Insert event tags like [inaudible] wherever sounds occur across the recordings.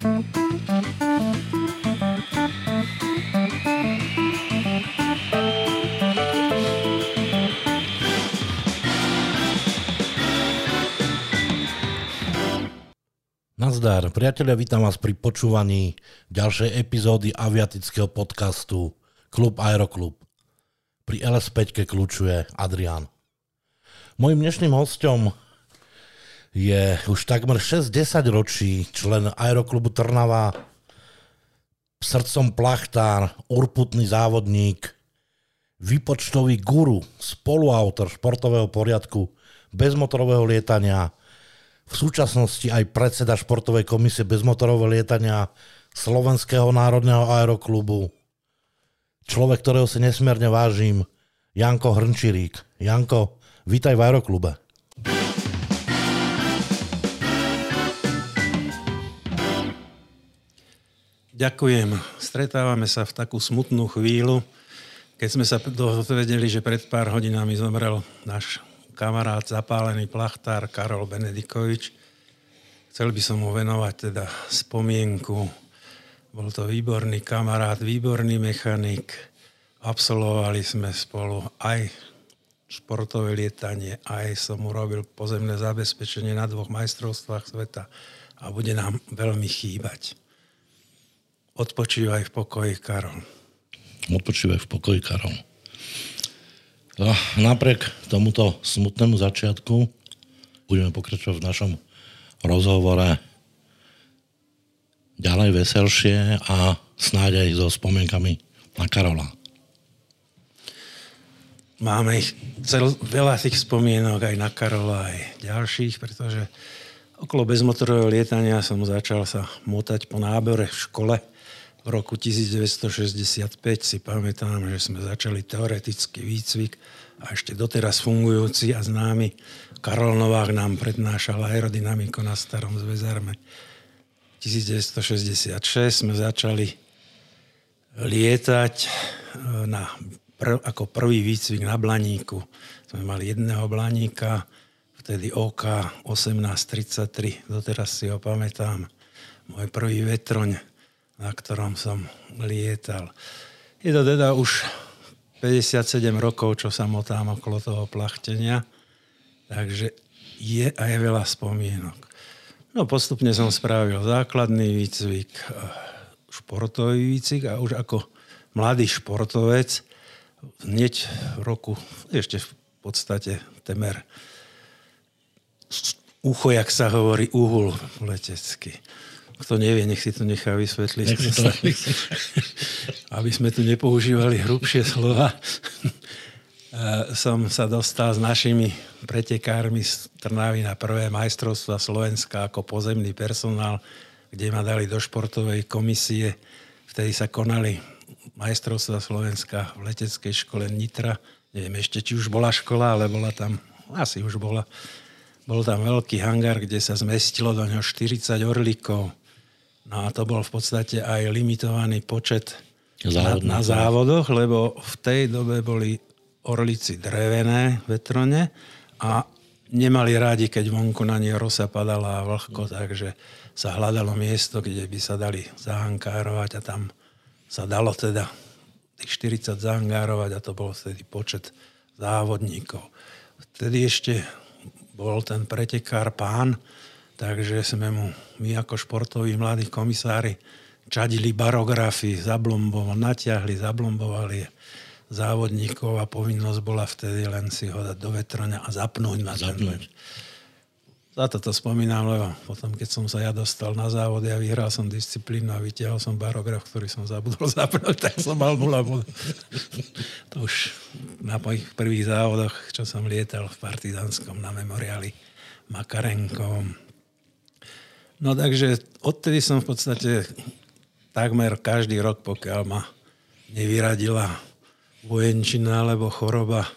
Nazdar, priatelia, vítam vás pri počúvaní ďalšej epizódy aviatického podcastu Klub Aeroklub. Pri LS5 kľúčuje Adrian. Mojím dnešným hostom je už takmer 6-10 ročí člen Aeroklubu Trnava, srdcom plachtár, urputný závodník, výpočtový guru, spoluautor športového poriadku, bezmotorového lietania – v súčasnosti aj predseda športovej komisie bezmotorového lietania Slovenského národného aeroklubu. Človek, ktorého si nesmierne vážim, Janko Hrnčirík. Janko, vítaj v aeroklube. Ďakujem. Stretávame sa v takú smutnú chvíľu, keď sme sa dozvedeli, že pred pár hodinami zomrel náš kamarát, zapálený plachtár Karol Benedikovič. Chcel by som mu venovať teda spomienku. Bol to výborný kamarát, výborný mechanik. Absolvovali sme spolu aj športové lietanie, aj som urobil pozemné zabezpečenie na dvoch majstrovstvách sveta a bude nám veľmi chýbať. Odpočívaj v pokoji, Karol. Odpočívaj v pokoji, Karol. No, napriek tomuto smutnému začiatku budeme pokračovať v našom rozhovore ďalej veselšie a snáď aj so spomienkami na Karola. Máme ich cel, veľa tých spomienok aj na Karola, aj ďalších, pretože okolo bezmotorového lietania som začal sa motať po nábore v škole v roku 1965 si pamätám, že sme začali teoretický výcvik a ešte doteraz fungujúci a známy Karol Novák nám prednášal aerodynamiku na starom zväzarme. 1966 sme začali lietať e, na, prv, ako prvý výcvik na Blaníku. Sme mali jedného Blaníka, vtedy OK 1833, doteraz si ho pamätám. Môj prvý vetroň na ktorom som lietal. Je to teda už 57 rokov, čo sa motám okolo toho plachtenia, takže je aj veľa spomienok. No postupne som spravil základný výcvik, športový výcvik a už ako mladý športovec hneď v roku, ešte v podstate temer ucho, jak sa hovorí, uhul letecký kto nevie, nech si to nechá vysvetliť. Nech to [laughs] Aby sme tu nepoužívali hrubšie slova. [laughs] som sa dostal s našimi pretekármi z Trnavy na prvé majstrovstva Slovenska ako pozemný personál, kde ma dali do športovej komisie. Vtedy sa konali majstrovstva Slovenska v leteckej škole Nitra. Neviem ešte, či už bola škola, ale bola tam, asi už bola. Bol tam veľký hangár, kde sa zmestilo do neho 40 orlíkov. No a to bol v podstate aj limitovaný počet na, na závodoch, lebo v tej dobe boli orlici drevené vetrone a nemali rádi, keď vonku na nie rosa padala a vlhko, takže sa hľadalo miesto, kde by sa dali zahankárovať a tam sa dalo teda tých 40 zahangárovať a to bol vtedy počet závodníkov. Vtedy ešte bol ten pretekár pán, Takže sme mu, my ako športoví mladí komisári, čadili barografy, zablombovali, natiahli, zablombovali závodníkov a povinnosť bola vtedy len si ho dať do vetroňa a zapnúť na zapnúť. ten Za to spomínam, lebo potom, keď som sa ja dostal na závody a vyhral som disciplínu a vytiahol som barograf, ktorý som zabudol [laughs] zapnúť, tak som mal nula bodu. to už na mojich prvých závodoch, čo som lietal v Partizánskom na memoriáli Makarenkovom, No takže odtedy som v podstate takmer každý rok, pokiaľ ma nevyradila vojenčina alebo choroba,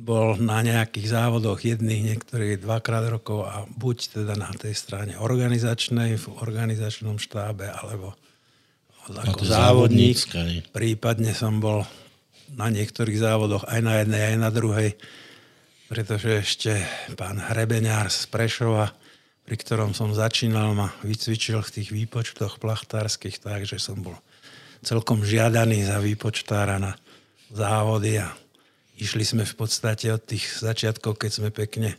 bol na nejakých závodoch jedných, niektorých dvakrát rokov a buď teda na tej strane organizačnej, v organizačnom štábe, alebo ako závodník. Prípadne som bol na niektorých závodoch aj na jednej, aj na druhej, pretože ešte pán Hrebeňár z Prešova pri ktorom som začínal, ma vycvičil v tých výpočtoch plachtárskych, takže som bol celkom žiadaný za výpočtára na závody a išli sme v podstate od tých začiatkov, keď sme pekne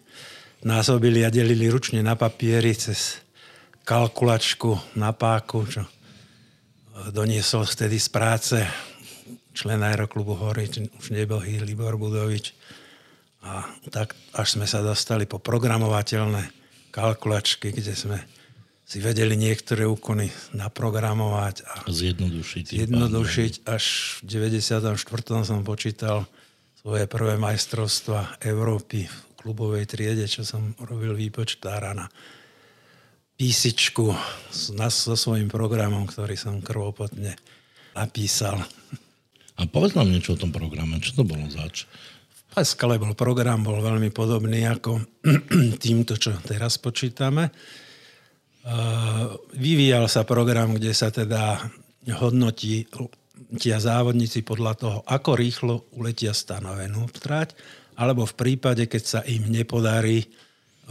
násobili a delili ručne na papieri cez kalkulačku na páku, čo doniesol vtedy z práce člen aeroklubu Hory, už nebohý Libor Budovič. A tak až sme sa dostali po programovateľné kalkulačky, kde sme si vedeli niektoré úkony naprogramovať a zjednodušiť. Zjednodušiť. Až v 94. som počítal svoje prvé majstrovstva Európy v klubovej triede, čo som robil výpočtára na písičku so svojím programom, ktorý som krvopotne napísal. A povedz nám niečo o tom programe. Čo to bolo zač? V Pascale bol program, bol veľmi podobný ako [clears throat] týmto, čo teraz počítame. Vyvíjal sa program, kde sa teda hodnotí tia závodníci podľa toho, ako rýchlo uletia stanovenú trať, alebo v prípade, keď sa im nepodarí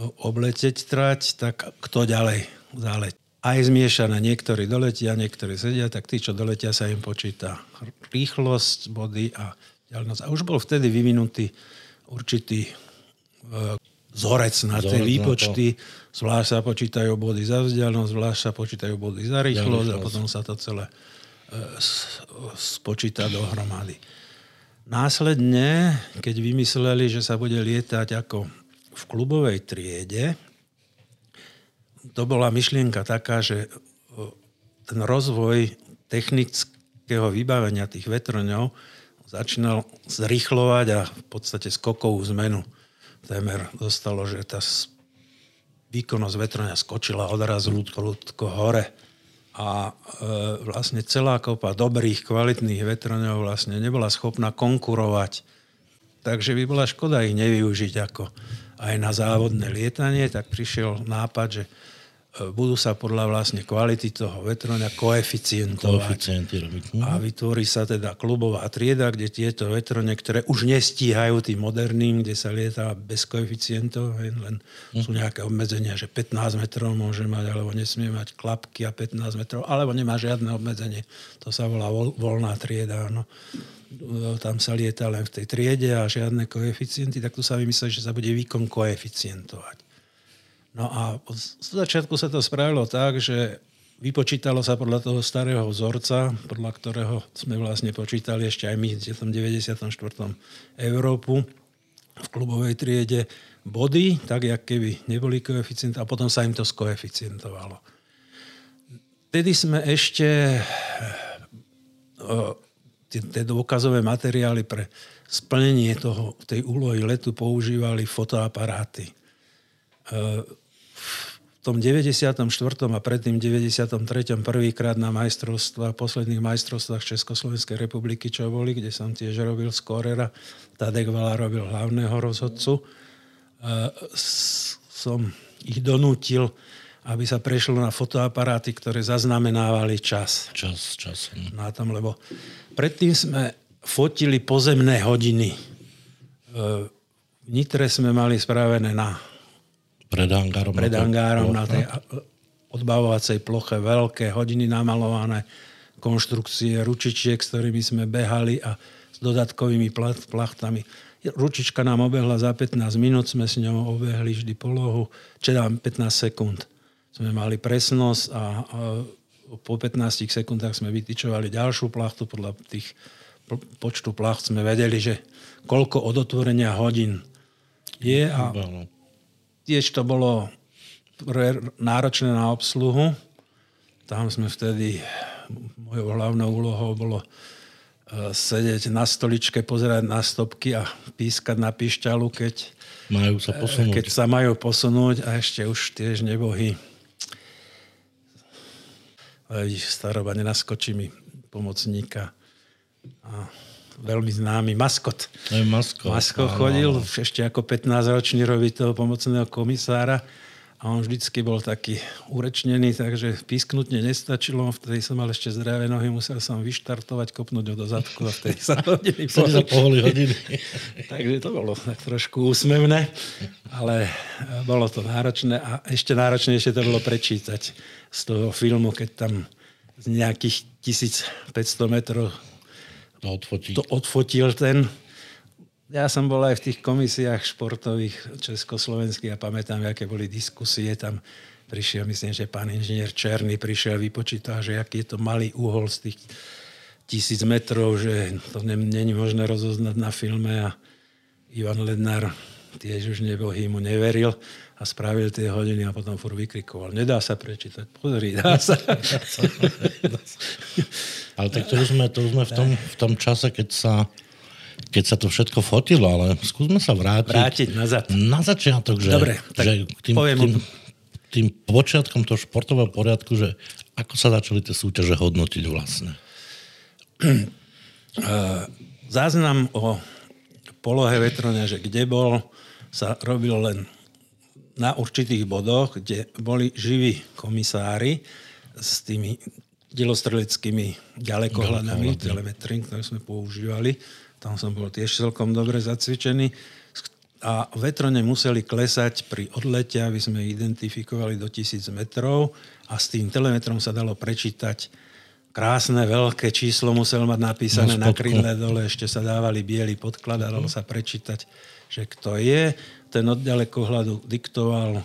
obleteť trať, tak kto ďalej záleť. Aj zmiešané, niektorí doletia, niektorí sedia, tak tí, čo doletia, sa im počíta rýchlosť body a ďalnosť. A už bol vtedy vyvinutý určitý e, vzorec na tie výpočty. Zvlášť sa počítajú body za vzdialenosť, zvlášť sa počítajú body za rýchlosť a potom sa to celé e, spočíta dohromady. Následne, keď vymysleli, že sa bude lietať ako v klubovej triede, to bola myšlienka taká, že ten rozvoj technického vybavenia tých vetroňov začínal zrychlovať a v podstate skokovú zmenu. Témer dostalo, že tá výkonnosť vetroňa skočila odrazu ľudko hore. A e, vlastne celá kopa dobrých, kvalitných vetroňov vlastne nebola schopná konkurovať. Takže by bola škoda ich nevyužiť ako aj na závodné lietanie, tak prišiel nápad, že budú sa podľa vlastne kvality toho vetroňa koeficientovať. Koeficienty robiť. Mhm. A vytvorí sa teda klubová trieda, kde tieto vetrone, ktoré už nestíhajú tým moderným, kde sa lieta bez koeficientov, len sú mhm. nejaké obmedzenia, že 15 metrov môže mať, alebo nesmie mať klapky a 15 metrov, alebo nemá žiadne obmedzenie. To sa volá voľná trieda. No tam sa lieta len v tej triede a žiadne koeficienty, tak tu sa vymysleli, že sa bude výkon koeficientovať. No a z začiatku sa to spravilo tak, že vypočítalo sa podľa toho starého vzorca, podľa ktorého sme vlastne počítali ešte aj my v tom 94. Európu v klubovej triede body, tak jak keby neboli koeficient a potom sa im to skoeficientovalo. Vtedy sme ešte tie dôkazové materiály pre splnenie toho, tej úlohy letu používali fotoaparáty. Tom 94. a predtým 93. prvýkrát na majstrovstva, posledných majstrovstvách Československej republiky, čo boli, kde som tiež robil skorera, Tadek Vala robil hlavného rozhodcu, e, som ich donútil aby sa prešlo na fotoaparáty, ktoré zaznamenávali čas. Čas, čas. Hm. Na tom, lebo predtým sme fotili pozemné hodiny. E, v Nitre sme mali spravené na pred angárom, pred angárom na tej odbavovacej ploche veľké hodiny namalované, konštrukcie ručičiek, s ktorými sme behali a s dodatkovými plachtami. Ručička nám obehla za 15 minút, sme s ňou obehli vždy polohu, čo dám 15 sekúnd sme mali presnosť a, a po 15 sekundách sme vytýčovali ďalšiu plachtu. Podľa tých počtu placht sme vedeli, že koľko od otvorenia hodín je a tiež to bolo náročné na obsluhu. Tam sme vtedy, mojou hlavnou úlohou bolo e, sedieť na stoličke, pozerať na stopky a pískať na pišťalu, keď, majú sa posunúť. keď sa majú posunúť a ešte už tiež nebohy staroba, nenaskočí mi pomocníka. A veľmi známy maskot. To je maskot. Maskot chodil áno. ešte ako 15-ročný robiť toho pomocného komisára a on vždycky bol taký urečnený, takže písknutne nestačilo. Vtedy som mal ešte zdravé nohy, musel som vyštartovať, kopnúť ho do zadku a vtedy sa hodiny sa poholi hodiny. [laughs] takže to bolo tak trošku úsmevné, ale bolo to náročné a ešte náročnejšie to bolo prečítať z toho filmu, keď tam z nejakých 1500 metrov To odfotí. to odfotil ten ja som bol aj v tých komisiách športových československých a pamätám, aké boli diskusie. Tam prišiel, myslím, že pán inžinier Černý prišiel vypočítal, že aký je to malý úhol z tých tisíc metrov, že to není možné rozoznať na filme a Ivan Lednár tiež už nebohý mu neveril a spravil tie hodiny a potom fur vykrikoval. Nedá sa prečítať. Pozri, dá sa. [laughs] [laughs] Ale tak to už sme, to už sme v, tom, v tom čase, keď sa keď sa to všetko fotilo, ale skúsme sa vrátiť. Vrátiť nazad. Na začiatok, že, Dobre, tak že tým, poviem tým, tým počiatkom toho športového poriadku, že ako sa začali tie súťaže hodnotiť vlastne? [clears throat] Záznam o polohe vetroňa, že kde bol, sa robil len na určitých bodoch, kde boli živí komisári s tými delostreleckými ďalekohľadami, telemetry, ktoré sme používali tam som bol tiež celkom dobre zacvičený. A vetrone museli klesať pri odlete, aby sme identifikovali do tisíc metrov a s tým telemetrom sa dalo prečítať krásne, veľké číslo musel mať napísané na, na krídle dole, ešte sa dávali biely podklad a dalo sa prečítať, že kto je. Ten od ďalekohľadu diktoval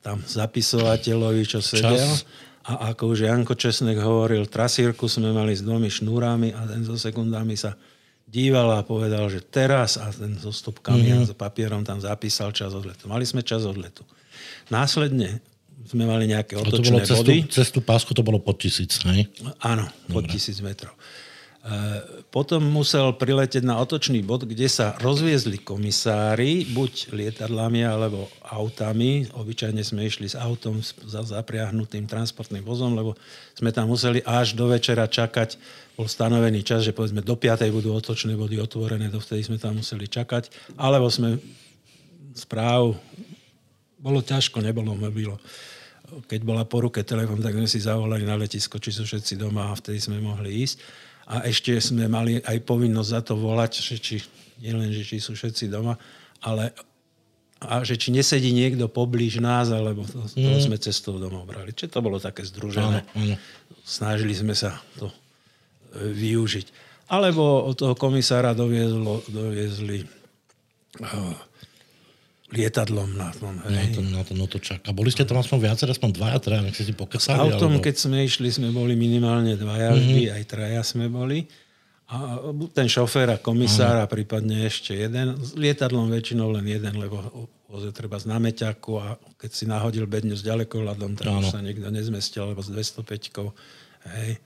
tam zapisovateľovi, čo sedel. Čas. A ako už Janko Česnek hovoril, trasírku sme mali s dvomi šnúrami a ten so sekundami sa díval a povedal, že teraz a ten so stopkami mm-hmm. a s papierom tam zapísal čas odletu. Mali sme čas odletu. Následne sme mali nejaké otočné to bolo body. Cestu, cestu pásku to bolo pod tisíc, hej? Áno, pod Dobre. tisíc metrov. Potom musel priletieť na otočný bod, kde sa rozviezli komisári, buď lietadlami alebo autami. Obyčajne sme išli s autom za zapriahnutým transportným vozom, lebo sme tam museli až do večera čakať bol stanovený čas, že povedzme do 5. budú otočné body otvorené, dovtedy sme tam museli čakať, alebo sme správ, bolo ťažko, nebolo mobilo. Keď bola po ruke telefón, tak sme si zavolali na letisko, či sú všetci doma a vtedy sme mohli ísť. A ešte sme mali aj povinnosť za to volať, že či, nielen, že či sú všetci doma, ale a že či nesedí niekto poblíž nás, alebo to, to mm. sme cestou domov brali. Čiže to bolo také združené. Áno, áno. Snažili sme sa to využiť. Alebo od toho komisára doviezlo, doviezli uh, lietadlom na tom. Hej. Na ten, na ten otočák. A boli ste tam aspoň viacej, aspoň dvaja, traja, nech si pokecali? S autom, alebo... keď sme išli, sme boli minimálne dvaja, mm-hmm. vždy aj traja sme boli. A ten šofér a komisár a prípadne ešte jeden. S lietadlom väčšinou len jeden, lebo voze treba z námeťaku a keď si nahodil bedňu s ďalekohľadom, tak už sa nikto nezmestil, lebo s 205 hej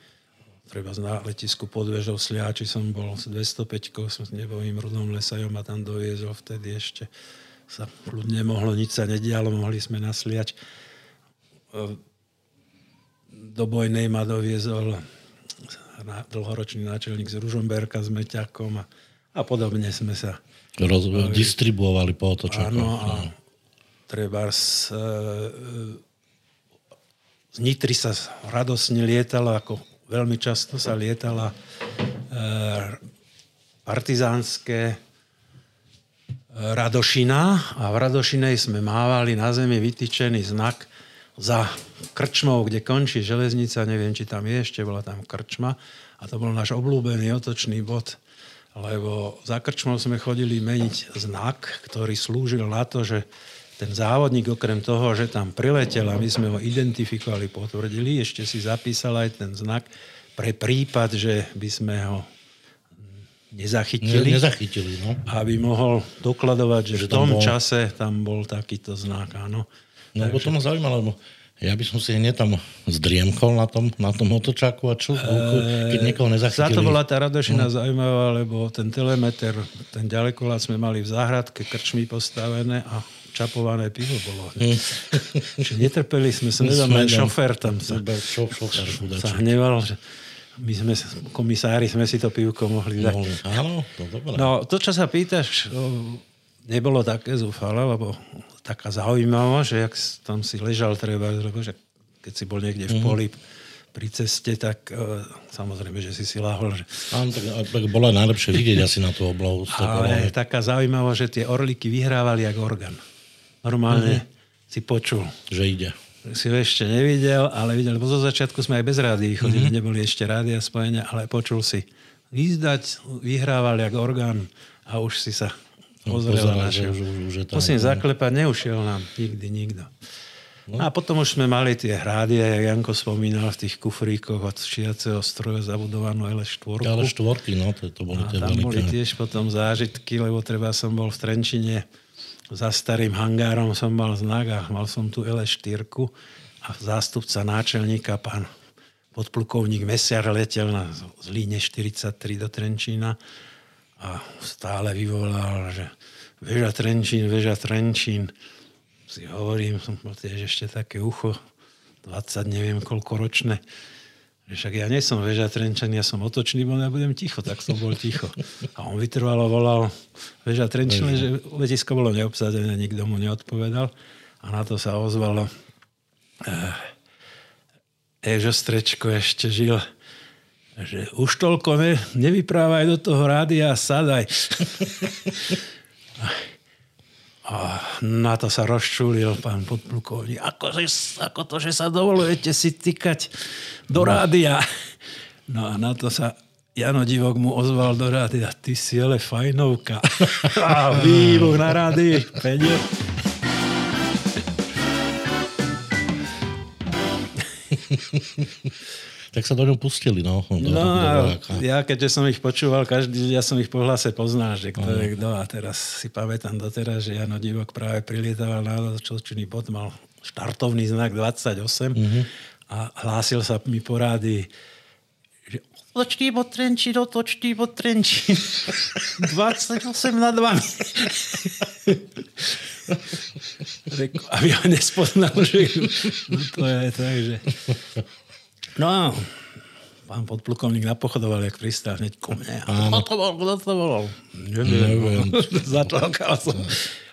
treba na letisku pod vežou Sliači som bol s 205 som s nebovým Rudom Lesajom a tam doviezol vtedy ešte sa ľudne mohlo, nič sa nedialo, mohli sme nasliať. Do Bojnej ma doviezol dlhoročný náčelník z Ružomberka s Meťakom a, a podobne sme sa Roz, distribuovali po otočakoch. Áno, a treba z, e, z Nitry sa radosne lietalo ako veľmi často sa lietala e, partizánske e, Radošina a v Radošinej sme mávali na zemi vytýčený znak za krčmou, kde končí železnica, neviem, či tam je, ešte bola tam krčma. A to bol náš obľúbený otočný bod, lebo za krčmou sme chodili meniť znak, ktorý slúžil na to, že ten závodník okrem toho, že tam priletel a my sme ho identifikovali, potvrdili, ešte si zapísal aj ten znak pre prípad, že by sme ho nezachytili. Ne, nezachytili, no. Aby mohol dokladovať, že, že v tom bol... čase tam bol takýto znak, áno. No, lebo to ma zaujíma, lebo ja by som si hneď tam zdriemkol na tom, na tom otočáku a čo, keď niekoho nezachytili. Za to bola tá Radošina no. zaujímavá, lebo ten telemeter, ten ďalekolát sme mali v záhradke krčmi postavené a čapované pivo bolo. Mm. Čiže netrpeli sme [laughs] nedom, len šofér tam sa, šofér, sa hneval, že my sme, komisári, sme si to pivko mohli dať. Mohli. Áno, to dobré. No, to, čo sa pýtaš, nebolo také zúfale, lebo taká zaujímavá, že jak tam si ležal treba, lebo že keď si bol niekde v mhm. poli pri ceste, tak uh, samozrejme, že si si láhol. Že... Áno, tak, tak bolo najlepšie vidieť asi na tú oblohu. Ale je taká zaujímavá, že tie orliky vyhrávali jak orgán. Normálne mm-hmm. si počul. Že ide. Si ho ešte nevidel, ale videl, lebo zo začiatku sme aj bez rády chodili, mm-hmm. neboli ešte rádia spojenia, ale počul si vyzdať, vyhrával jak orgán a už si sa pozrel no, na už, už je Musím zaklepať, neušiel nám nikdy nikto. No. A potom už sme mali tie hrády, jak Janko spomínal, v tých kufríkoch od šiaceho stroja zabudovanú L4. L4, no, to, to boli a tie tam veľké. boli tiež potom zážitky, lebo treba som bol v Trenčine za starým hangárom som mal znak a mal som tu L4 a zástupca náčelníka, pán podplukovník Mesiar letel na z 43 do Trenčína a stále vyvolal, že Veža Trenčín, Veža Trenčín. Si hovorím, som mal tiež ešte také ucho, 20 neviem koľko ročné. Však ja nie som Veža Trenčín, ja som otočný, bo ja budem ticho, tak som bol ticho. A on vytrvalo volal Veža Trenčín, že letisko bolo neobsadené, nikto mu neodpovedal. A na to sa ozvalo eh, Ežo Strečko ešte žil že už toľko ne, nevyprávaj do toho rádia a sadaj. [laughs] A na to sa rozčulil pán podplukovník. Ako, ako to, že sa dovolujete si tykať do rádia? No a na to sa Jano Divok mu ozval do rádia. Ty si ale fajnovka. [laughs] A výbuch na rádi. Peňo. Tak sa do ňom pustili. No, do, no do ja keďže som ich počúval, každý ja som ich po hlase poznal, že kto je kto. A teraz si pamätám doteraz, že Jano Divok práve prilietoval na čočný bod, mal štartovný znak 28 mm-hmm. a hlásil sa mi porády, že otočný bod Trenčín, otočný bod Trenčín. [laughs] 28 na 2. [laughs] aby ho nespoznal, že no to je tak, že No a pán podplukovník napochodoval, jak pristál hneď ku mne. Kto to bol? Kto to bol? Neviem. Neviem. [laughs] Zatlkal som.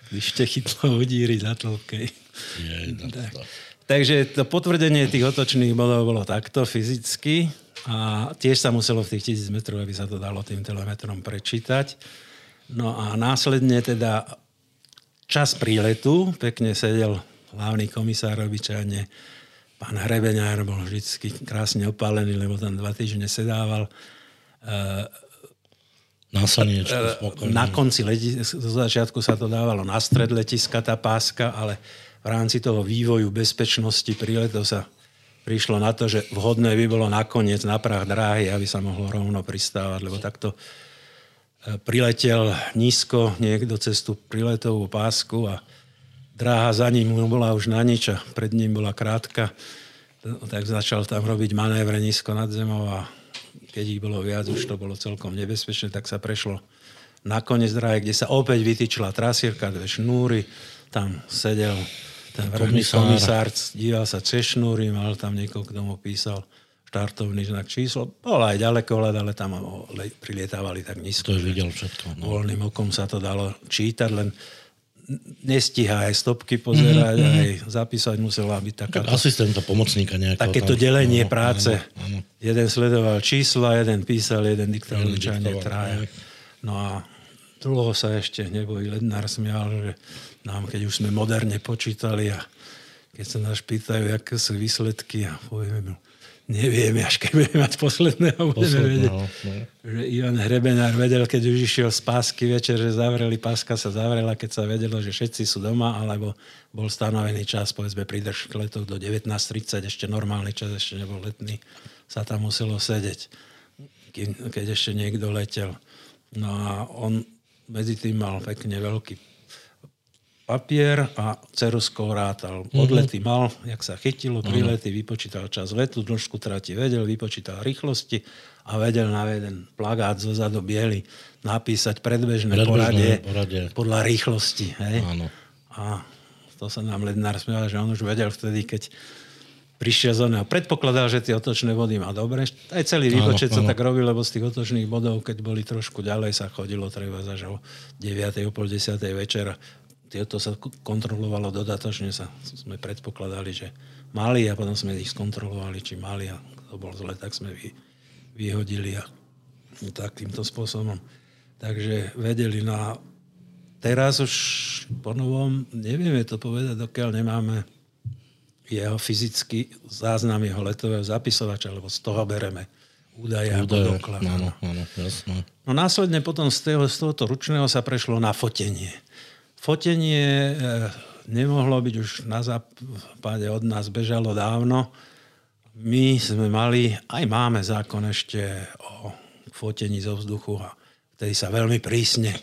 Ešte chytlo udíry zatlkej. Tak. Takže to potvrdenie tých otočných bodov bolo takto fyzicky a tiež sa muselo v tých tisíc metrov, aby sa to dalo tým telemetrom prečítať. No a následne teda čas príletu, pekne sedel hlavný komisár obyčajne pán Hrebeňár bol vždy krásne opálený, lebo tam dva týždne sedával. Na slniečku, e, spokojne. Na konci leti, zo začiatku sa to dávalo na stred letiska, tá páska, ale v rámci toho vývoju bezpečnosti príletov sa prišlo na to, že vhodné by bolo nakoniec na prach dráhy, aby sa mohlo rovno pristávať, lebo takto e, priletel nízko niekto cez tú príletovú pásku a dráha za ním bola už na nič a pred ním bola krátka, tak začal tam robiť manévre nízko nad zemou a keď ich bolo viac, už to bolo celkom nebezpečné, tak sa prešlo na koniec dráhy, kde sa opäť vytýčila trasierka, dve šnúry, tam sedel ten vrchný komisár, díval sa cez šnúry, mal tam niekoho, kto mu písal štartovný znak číslo. Bol aj ďaleko ale tam prilietávali tak nízko. To je videl všetko. No. Voľným okom sa to dalo čítať, len nestíha aj stopky pozerať, mm-hmm. aj zapísať musela byť taká... Tak asistenta, pomocníka nejakého. Takéto tam, delenie no, práce. Áno, áno. Jeden sledoval čísla, jeden písal, jeden diktoval, čajne traja. No a dlho sa ešte neboj Lednár smial, že nám, keď už sme moderne počítali a keď sa nás pýtajú, aké sú výsledky a povieme, nevieme, až keď budeme mať posledného, budeme vedieť. No. Že Ivan Hrebenár vedel, keď už išiel z pásky večer, že zavreli, páska sa zavrela, keď sa vedelo, že všetci sú doma, alebo bol stanovený čas, povedzme, pridrž letov do 19.30, ešte normálny čas, ešte nebol letný, sa tam muselo sedieť, keď ešte niekto letel. No a on medzi tým mal pekne veľký papier a ceruskou rátal. Mhm. Odlety mal, jak sa chytilo, prilety, vypočítal čas letu, dĺžku trati vedel, vypočítal rýchlosti a vedel na jeden plagát zo zadu biely napísať predbežné, predbežné poradie, poradie podľa rýchlosti. Hej? Áno. A to sa nám Lednár smial, že on už vedel vtedy, keď prišiel z oného. Predpokladal, že tie otočné body má dobre. Aj celý výpočet sa tak robil, lebo z tých otočných bodov, keď boli trošku ďalej, sa chodilo treba zaž o 9. o pol 10. večera tieto sa kontrolovalo dodatočne, sa, sme predpokladali, že mali a potom sme ich skontrolovali, či mali a to bol zle, tak sme vy, vyhodili a takýmto spôsobom. Takže vedeli na... Teraz už po novom nevieme to povedať, dokiaľ nemáme jeho fyzický záznam jeho letového zapisovača, lebo z toho bereme údaje, údaje ako doklad. Áno, áno, jasné. No následne potom z, toho, z tohoto ručného sa prešlo na fotenie. Fotenie e, nemohlo byť už na západe od nás bežalo dávno. My sme mali, aj máme zákon ešte o fotení zo vzduchu a vtedy sa veľmi prísne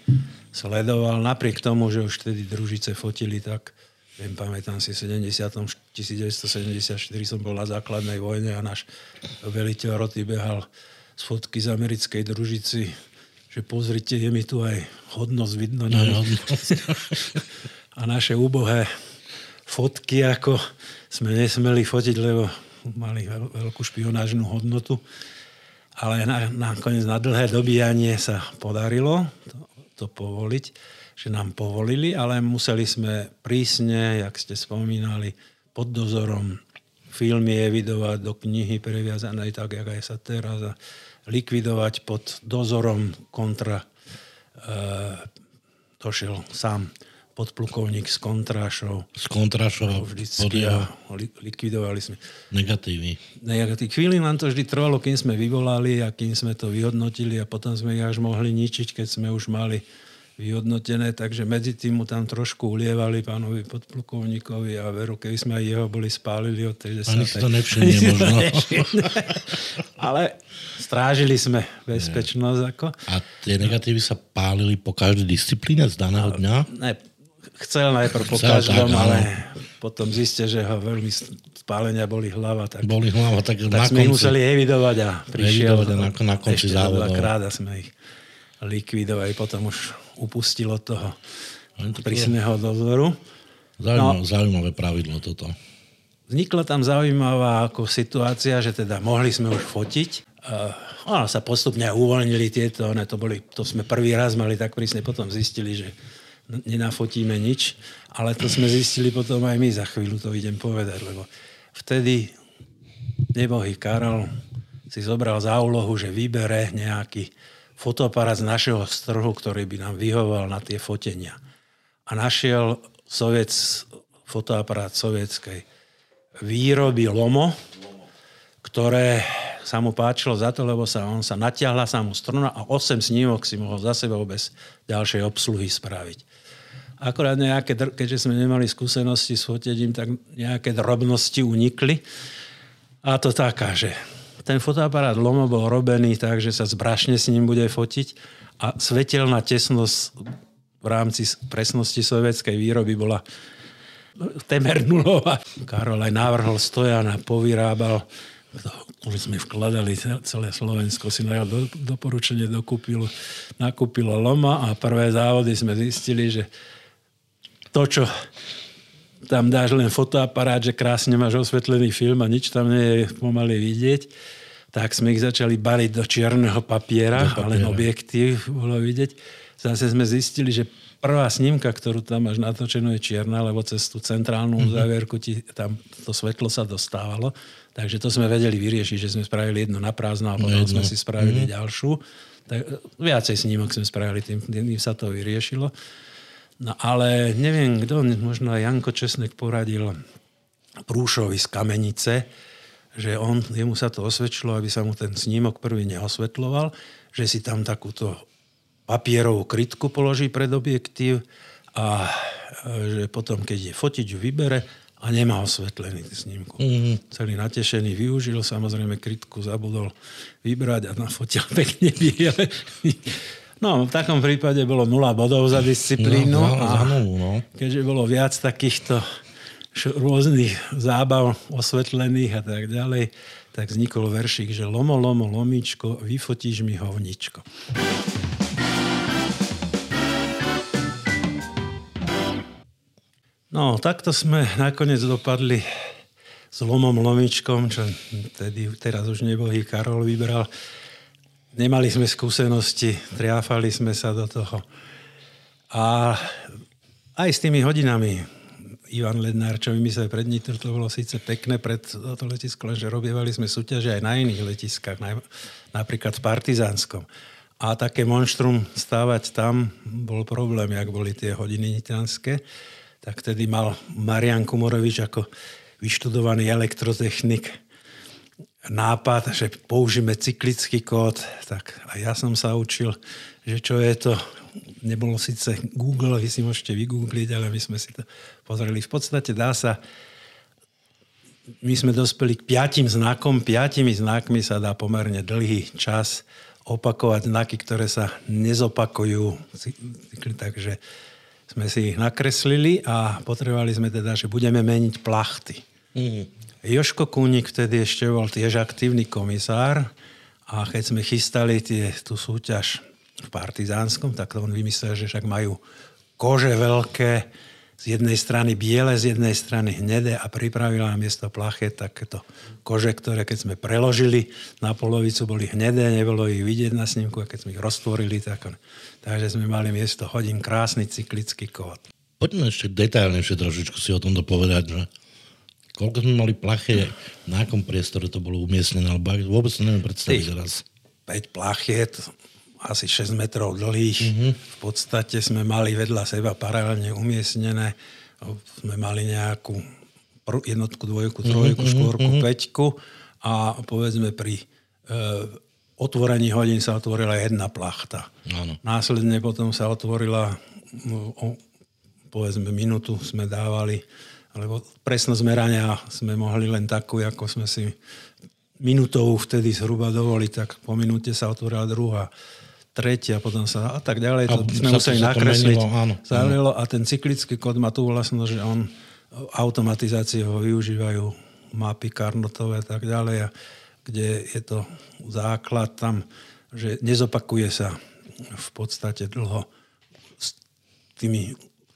sledoval. Napriek tomu, že už vtedy družice fotili tak, viem, pamätám si, v 70. 1974 som bol na základnej vojne a náš veliteľ roty behal z fotky z americkej družici že pozrite, je mi tu aj hodnosť vidno. No, [laughs] a naše úbohé fotky, ako sme nesmeli fotiť, lebo mali veľkú špionážnú hodnotu. Ale na, nakoniec na dlhé dobíjanie sa podarilo to, to povoliť, že nám povolili, ale museli sme prísne, jak ste spomínali, pod dozorom filmy evidovať do knihy previazanej tak, jak aj sa teraz. A likvidovať pod dozorom kontra. E, došiel sám podplukovník s kontrášou. S kontrášou. Vždycky a li, likvidovali sme. Negatívy. Negatívy. Chvíli nám to vždy trvalo, kým sme vyvolali a kým sme to vyhodnotili a potom sme ich až mohli ničiť, keď sme už mali vyhodnotené, takže medzi tým mu tam trošku ulievali pánovi podplukovníkovi a veru, keby sme aj jeho boli spálili od tej desatej. Ani si to nevšimne [laughs] možno. Ale strážili sme bezpečnosť. Ako. A tie negatívy sa pálili po každej disciplíne z daného dňa? Ne, chcel najprv po chcel, každom, tak, ale potom zistia, že ho veľmi spálenia boli hlava. Tak, boli hlava, tak, tak na sme konci, museli evidovať a prišiel evidovať a na, na konci ešte závodov. krát a sme ich likvidovali. Potom už upustilo toho prísneho dozoru. Zaujímavé, no, zaujímavé pravidlo toto. Vznikla tam zaujímavá ako situácia, že teda mohli sme už fotiť. Uh, ono sa postupne uvoľnili tieto, ne, to, boli, to sme prvý raz mali tak prísne, potom zistili, že nenafotíme nič, ale to sme zistili potom aj my, za chvíľu to idem povedať, lebo vtedy nebohý Karol si zobral za úlohu, že vybere nejaký fotoaparát z našeho strhu, ktorý by nám vyhoval na tie fotenia. A našiel soviec, fotoaparát sovietskej výroby Lomo, ktoré sa mu páčilo za to, lebo sa, on sa natiahla sa mu struna a 8 snímok si mohol za sebou bez ďalšej obsluhy spraviť. Akorát nejaké, keďže sme nemali skúsenosti s fotením, tak nejaké drobnosti unikli. A to taká, že ten fotoaparát Lomo bol robený tak, že sa zbrašne s ním bude fotiť a svetelná tesnosť v rámci presnosti sovietskej výroby bola temer nulová. Karol aj navrhol stojan a povyrábal ktorý sme vkladali celé Slovensko, si na do, doporučenie dokúpil, nakúpilo Loma a prvé závody sme zistili, že to, čo tam dáš len fotoaparát, že krásne máš osvetlený film a nič tam nie je pomaly vidieť, tak sme ich začali baliť do čierneho papiera, do papiera. a len objektív bolo vidieť. Zase sme zistili, že prvá snímka, ktorú tam máš natočenú, je čierna, lebo cez tú centrálnu mm-hmm. závierku ti tam to svetlo sa dostávalo. Takže to sme vedeli vyriešiť, že sme spravili jednu na prázdno a potom no, sme si spravili mm-hmm. ďalšiu. Tak, viacej snímok sme spravili, tým, tým sa to vyriešilo. No ale neviem, kto, možno aj Janko Česnek poradil Prúšovi z Kamenice, že on, jemu sa to osvedčilo, aby sa mu ten snímok prvý neosvetloval, že si tam takúto papierovú krytku položí pred objektív a že potom, keď je fotiť, ju vybere a nemá osvetlený snímku. Mm-hmm. Celý natešený využil, samozrejme krytku zabudol vybrať a nafotil pekne biele. No, v takom prípade bolo 0 bodov za disciplínu. No, no, a no. Keďže bolo viac takýchto rôznych zábav osvetlených a tak ďalej, tak vznikol veršik, že lomo, lomo, lomičko, vyfotíš mi hovničko. No, takto sme nakoniec dopadli s Lomom Lomičkom, čo tedy, teraz už nebohý Karol vybral nemali sme skúsenosti, triafali sme sa do toho. A aj s tými hodinami. Ivan Lednár, čo vymyslel pred Nitr, to bolo síce pekné pred to letisko, že robievali sme súťaže aj na iných letiskách, napríklad v Partizánskom. A také monštrum stávať tam bol problém, jak boli tie hodiny nitranské. Tak tedy mal Marian Kumorovič ako vyštudovaný elektrotechnik nápad, že použijeme cyklický kód. Tak a ja som sa učil, že čo je to nebolo síce Google, vy si môžete vygoogliť, ale my sme si to pozreli. V podstate dá sa, my sme dospeli k piatim znakom, piatimi znakmi sa dá pomerne dlhý čas opakovať znaky, ktoré sa nezopakujú. Takže sme si ich nakreslili a potrebovali sme teda, že budeme meniť plachty. Mm. Joško Kúnik vtedy ešte bol tiež aktívny komisár a keď sme chystali tie, tú súťaž v Partizánskom, tak on vymyslel, že však majú kože veľké, z jednej strany biele, z jednej strany hnedé a pripravila miesto plachet takéto kože, ktoré keď sme preložili na polovicu, boli hnedé, nebolo ich vidieť na snímku a keď sme ich roztvorili, tak takže sme mali miesto hodín krásny cyklický kód. Poďme ešte detailnejšie trošičku si o tomto povedať, že koľko sme mali plache, na akom priestore to bolo umiestnené, alebo vôbec neviem predstaviť teraz. 5 plachiet, asi 6 metrov dlhých. Mm-hmm. V podstate sme mali vedľa seba paralelne umiestnené. Sme mali nejakú jednotku, dvojku, mhm, trojku, mm-hmm. štvorku, mm-hmm. peťku a povedzme pri e, otvorení hodín sa otvorila jedna plachta. Áno. Následne potom sa otvorila no, o, povedzme minútu sme dávali alebo presnosť merania sme mohli len takú, ako sme si minútovú vtedy zhruba dovoliť, tak po minúte sa otvorila druhá tretia, potom sa a tak ďalej. To a sme museli nakresliť. Áno, áno. A ten cyklický kód má tú vlastnosť, že on automatizácie ho využívajú mapy karnotové a tak ďalej, a kde je to základ tam, že nezopakuje sa v podstate dlho s tými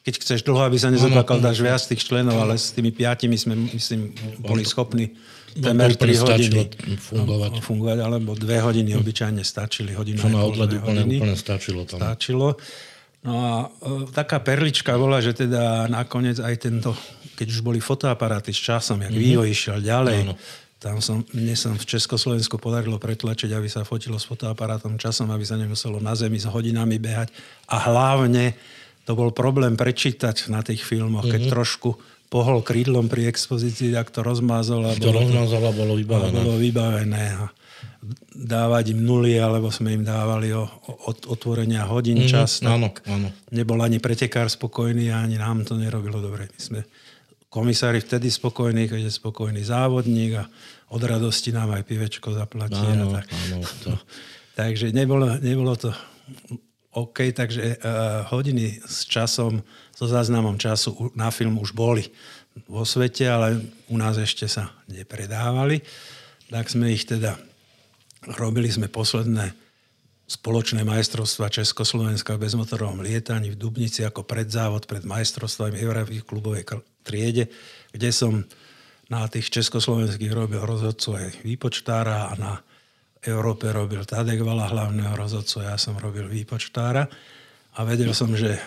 keď chceš dlho, aby sa nezopakal, dáš viac tých členov, ale s tými piatimi sme, myslím, boli schopní temer 3 hodiny fungovať. fungovať, alebo 2 hodiny obyčajne stačili. Hodinu Čo na odhľad úplne, úplne stačilo tam. Stačilo. No a e, taká perlička bola, že teda nakoniec aj tento, keď už boli fotoaparáty s časom, jak mm-hmm. Výho išiel ďalej, Áno. tam som, mne som v Československu podarilo pretlačiť, aby sa fotilo s fotoaparátom časom, aby sa nemuselo na zemi s hodinami behať. A hlavne to bol problém prečítať na tých filmoch, mm-hmm. keď mhm. trošku pohol krídlom pri expozícii, ak to rozmázol. A to rozmázol a bolo vybavené. A bolo vybavené. A dávať im nuly, alebo sme im dávali o, o, otvorenia hodín mm, čas. Áno, áno. Nebol ani pretekár spokojný, ani nám to nerobilo dobre. My sme komisári vtedy spokojní, keď je spokojný závodník a od radosti nám aj pivečko zaplatí. Áno, tak. áno, to. [laughs] Takže nebolo, nebolo to OK, takže uh, hodiny s časom, so záznamom času na film už boli vo svete, ale u nás ešte sa nepredávali. Tak sme ich teda, robili sme posledné spoločné majstrovstva Československa v bezmotorovom lietaní v Dubnici ako predzávod pred majstrovstvami Európy klubovej triede, kde som na tých československých robil rozhodcu aj výpočtára a na Európe robil Tadek Vala, hlavného rozhodcu, ja som robil výpočtára a vedel som, že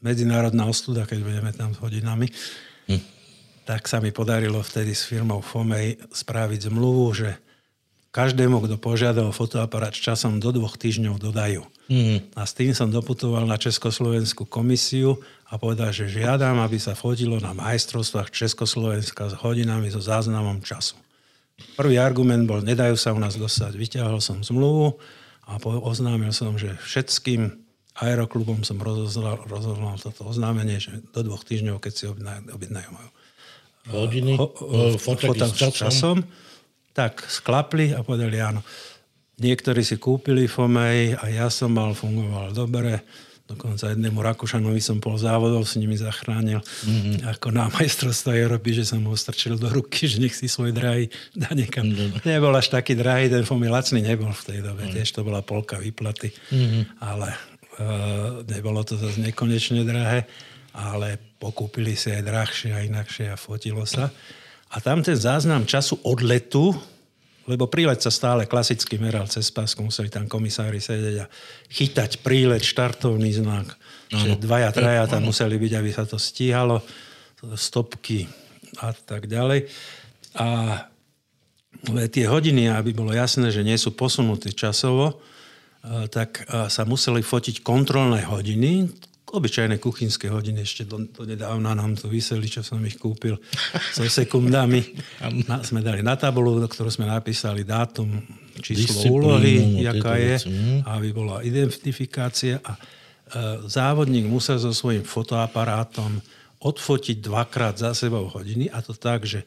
medzinárodná ostuda, keď budeme tam s hodinami, hm. tak sa mi podarilo vtedy s firmou Fomej spraviť zmluvu, že každému, kto požiadal fotoaparát časom do dvoch týždňov dodajú. Mm. A s tým som doputoval na Československú komisiu a povedal, že žiadam, aby sa fotilo na majstrovstvách Československa s hodinami so záznamom času. Prvý argument bol, nedajú sa u nás dostať. Vyťahol som zmluvu a oznámil som, že všetkým aeroklubom som rozoznal, rozoznal toto oznámenie, že do dvoch týždňov, keď si objednajú moju hodiny, ho, ho, s časom, tak sklapli a povedali áno. Niektorí si kúpili Fomej a ja som mal, fungoval dobre Dokonca jednému Rakúšanovi som pol závodov s nimi zachránil mm-hmm. ako na majstrovstvo Európy, že som mu strčil do ruky, že nech si svoj drahý dá niekam. Mm-hmm. Nebol až taký drahý, ten fomy lacný nebol v tej dobe, mm-hmm. tiež to bola polka výplaty, mm-hmm. ale uh, nebolo to zase nekonečne drahé, ale pokúpili si aj drahšie a inakšie a fotilo sa. A tam ten záznam času odletu lebo prílet sa stále klasicky meral cez pásku, museli tam komisári sedieť a chytať prílet, štartovný znak. Čiže dvaja, traja tam museli byť, aby sa to stíhalo, stopky a tak ďalej. A tie hodiny, aby bolo jasné, že nie sú posunuté časovo, tak sa museli fotiť kontrolné hodiny, obyčajné kuchynské hodiny, ešte do, do nedávna nám to vyseli, čo som ich kúpil so sekundami. Na, sme dali na tabulu, do ktorú sme napísali dátum, číslo úlohy, jaká je, hm. aby bola identifikácia. A e, závodník musel so svojím fotoaparátom odfotiť dvakrát za sebou hodiny a to tak, že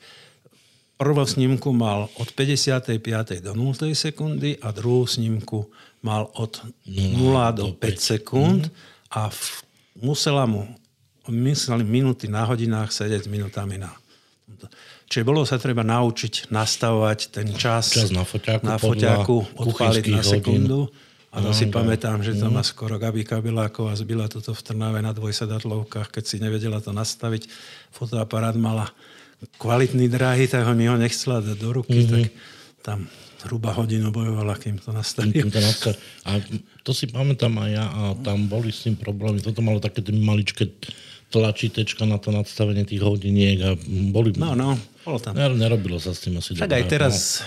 prvú snímku mal od 55. do 0. sekundy a druhú snímku mal od 0 do 5 sekúnd a v musela mu mysleli minúty na hodinách sedieť s minútami na... Čiže bolo sa treba naučiť nastavovať ten čas, čas na foťáku, na foťáku odpáliť na sekundu. A to si pamätám, že to ma skoro Gabi Kabeláková zbila toto v Trnave na dvojsedatlovkách, keď si nevedela to nastaviť. Fotoaparát mala kvalitný dráhy, tak ho mi ho nechcela dať do ruky, mm-hmm. tak tam hruba hodinu bojovala, kým to nastavil. to nastavil. A to si pamätám aj ja a tam boli s tým problémy. Toto malo také maličké tlačítečka na to nadstavenie tých hodiniek a boli... No, no, bolo tam. Nerobilo sa s tým asi Tak aj teraz,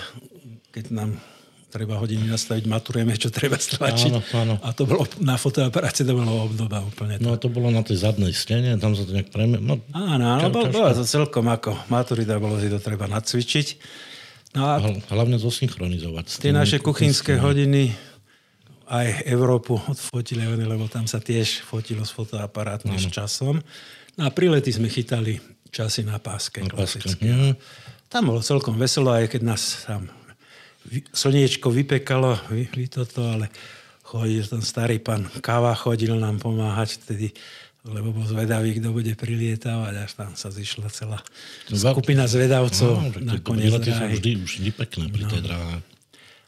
keď nám treba hodiny nastaviť, maturujeme, čo treba stlačiť. Áno, áno. A to bolo na fotoaparáte, to bolo obdoba úplne. To. No to bolo na tej zadnej stene, tam sa to nejak premie... No, áno, áno, bolo to celkom ako maturita, bolo si to treba nacvičiť. No a hlavne zosynchronizovať. Tie naše kuchynské hodiny aj Európu odfotili, lebo tam sa tiež fotilo s fotoaparátmi s časom. No a prilety sme chytali časy na páske. Na páske. Tam bolo celkom veselo, aj keď nás tam slniečko vypekalo, vy, vy toto, ale chodil ten starý pán Kava, chodil nám pomáhať vtedy lebo bol zvedavý, kto bude prilietávať, až tam sa zišla celá skupina zvedavcov no, na koniec dráhy. vždy, vždy pekné pri no. tej dráhe.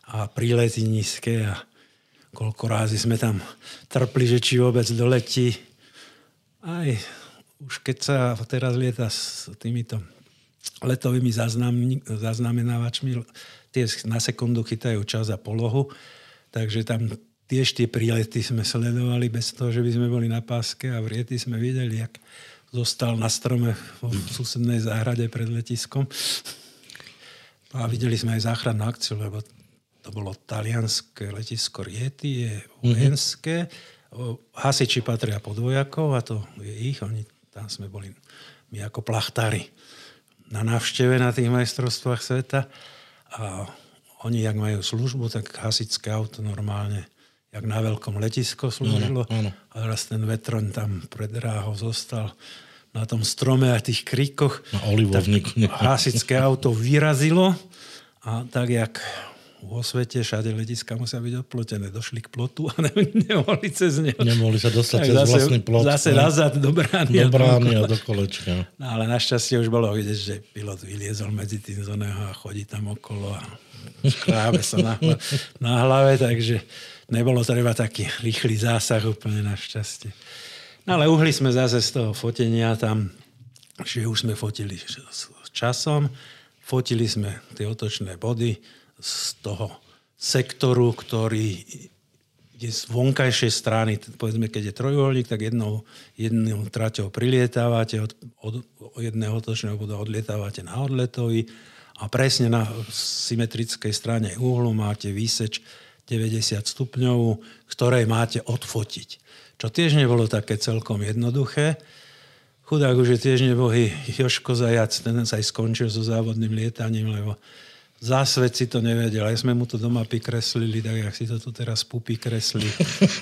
A prílety nízke a koľko rázy sme tam trpli, že či vôbec doletí. Aj už keď sa teraz lieta s týmito letovými zaznamenávačmi, tie na sekundu chytajú čas a polohu, takže tam tiež tie prílety sme sledovali bez toho, že by sme boli na páske a v riety sme videli, jak zostal na strome v susednej záhrade pred letiskom. A videli sme aj záchrannú akciu, lebo to bolo talianské letisko Riety, je vojenské. Hasiči patria pod vojakov a to je ich. Oni, tam sme boli my ako plachtári na návšteve na tých majstrovstvách sveta. A oni, jak majú službu, tak hasičské auto normálne jak na veľkom letisko slúžilo. Áno, áno. A raz ten vetroň tam pred dráhou zostal na tom strome a tých kríkoch. Na olivovníku. Hasičské auto vyrazilo a tak, jak vo svete všade letiska musia byť odplotené. Došli k plotu a ne, nemohli cez neho. Nemohli sa dostať tak cez zase, vlastný plot. Zase ne? nazad do brány. Do brány a do kolečka. No ale našťastie už bolo vidieť, že pilot vyliezol medzi tým z a chodí tam okolo a škrábe sa na, na hlave, takže nebolo treba taký rýchly zásah úplne našťastie. No ale uhli sme zase z toho fotenia tam, že už sme fotili s časom, fotili sme tie otočné body z toho sektoru, ktorý je z vonkajšej strany, povedzme, keď je trojuholník, tak jednou, jednou traťou prilietávate, od, od, od jedného otočného bodu odlietávate na odletový. A presne na symetrickej strane uhlu máte výseč 90 stupňov, ktorej máte odfotiť. Čo tiež nebolo také celkom jednoduché. Chudák už je tiež nebohý Joško Zajac, ten sa aj skončil so závodným lietaním, lebo Zásvet si to nevedel. Aj sme mu to do mapy kreslili, tak jak si to tu teraz pupy kreslí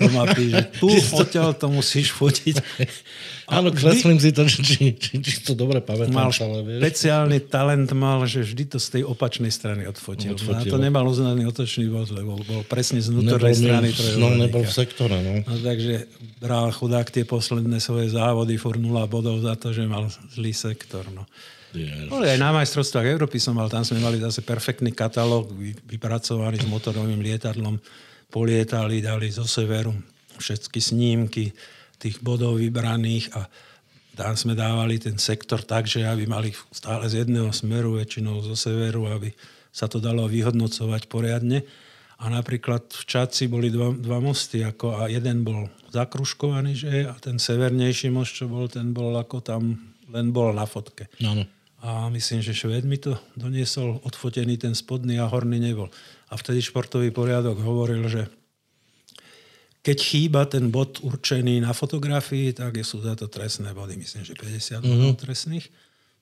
do mapy, [laughs] že tu odtiaľ to musíš fotiť. [laughs] Áno, kreslím si to, či, či, či to dobre pamätám. Mal špeciálny talent mal, že vždy to z tej opačnej strany odfotil. odfotil. A to nemal uznaný otočný bod, lebo bol presne z vnútornej strany No, nebol v sektore, no. no. takže bral chudák tie posledné svoje závody, furt bodov za to, že mal zlý sektor. No. Boli aj na majstrovstvách Európy som mal, tam sme mali zase perfektný katalóg, vypracovaný s motorovým lietadlom, polietali, dali zo severu všetky snímky tých bodov vybraných a tam sme dávali ten sektor tak, že aby mali stále z jedného smeru, väčšinou zo severu, aby sa to dalo vyhodnocovať poriadne. A napríklad v Čaci boli dva, dva mosty, ako, a jeden bol zakruškovaný, že a ten severnejší most, čo bol, ten bol ako tam, len bol na fotke. Áno. A myslím, že Šved mi to doniesol odfotený ten spodný a horný nebol. A vtedy športový poriadok hovoril, že keď chýba ten bod určený na fotografii, tak sú za to trestné body. Myslím, že 50 mm-hmm. bodov trestných.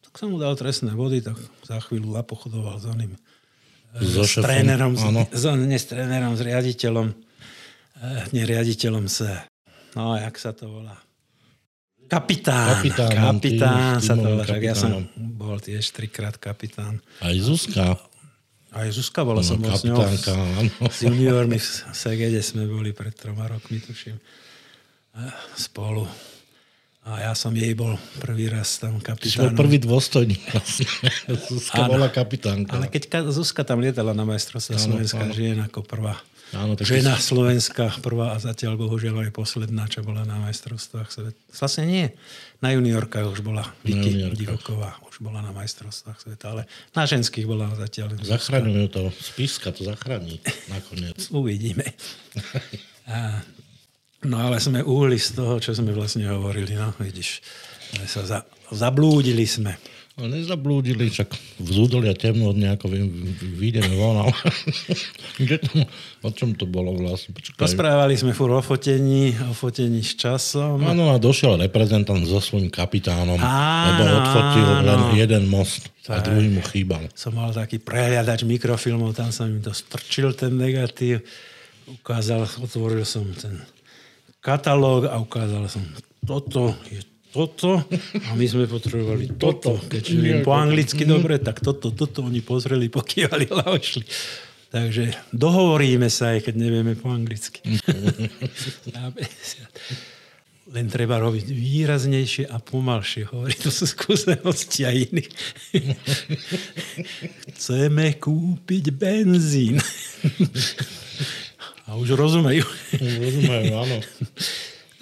Tak som mu dal trestné body, tak za chvíľu zapochodoval za ním so s trénerom, s, nie s trénerom, s riaditeľom, eh, nie riaditeľom sa, no jak sa to volá, Kapitán. Kapitán, kapitán tým, sa to volá. Ja som bol tiež trikrát kapitán. Aj Zuzka. Aj Zuzka bola no, som bol s ňou. S juniormi v Segede sme boli pred troma rokmi, tuším. Spolu. A ja som jej bol prvý raz tam kapitánom. bol prvý dôstojník. [laughs] Zuzka ano, bola kapitánka. Ale keď Zuzka tam lietala na majstrovstvá Slovenska žien ako prvá. Áno, tak žena si... Slovenska prvá a zatiaľ bohužiaľ aj posledná, čo bola na majstrovstvách sveta. Vlastne nie. Na juniorkách už bola Vicky Divoková. Už bola na majstrovstvách sveta, ale na ženských bola zatiaľ. Zachraňujú to. Spiska to zachráni nakoniec. [laughs] Uvidíme. a No ale sme uhli z toho, čo sme vlastne hovorili. No, vidíš, sme sa za, zablúdili sme. No nezablúdili, však v zúdolia temno od nejako vyjdeme von, ale [laughs] kde to, o čom to bolo vlastne? Počkaj. Rozprávali sme fur o fotení, o fotení s časom. Áno, a došiel reprezentant so svojím kapitánom, Áno, lebo odfotil áno. len jeden most a druhý mu chýbal. Som mal taký prehľadač mikrofilmov, tam som im to strčil ten negatív, ukázal, otvoril som ten katalóg a ukázal som, toto je toto a my sme potrebovali toto. Keď viem po anglicky dobre, tak toto, toto oni pozreli, pokývali [laughs] a ošli. Takže dohovoríme sa, aj keď nevieme po anglicky. [laughs] Len treba robiť výraznejšie a pomalšie. Hovorí, to sú skúsenosti aj iných. [laughs] Chceme kúpiť benzín. A už rozumejú. Rozumejú, áno.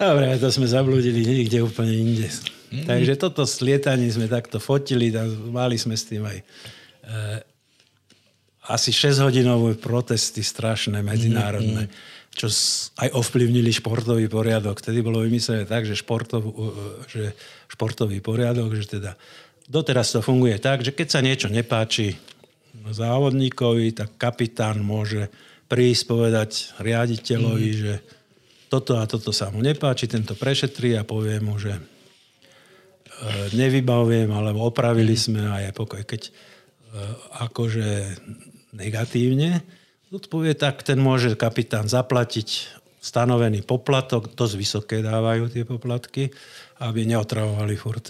Dobre, to sme zablúdili niekde úplne inde. Mm. Takže toto slietanie sme takto fotili, mali sme s tým aj e, asi 6-hodinové protesty strašné, medzinárodné, mm. čo aj ovplyvnili športový poriadok. Vtedy bolo vymyslené tak, že, športov, že športový poriadok, že teda doteraz to funguje tak, že keď sa niečo nepáči závodníkovi, tak kapitán môže prísť povedať riaditeľovi, mm. že toto a toto sa mu nepáči, tento prešetrí a povie mu, že e, nevybavujem, alebo opravili sme a je pokoj. Keď e, akože negatívne odpovie, tak ten môže kapitán zaplatiť stanovený poplatok, dosť vysoké dávajú tie poplatky, aby neotravovali furt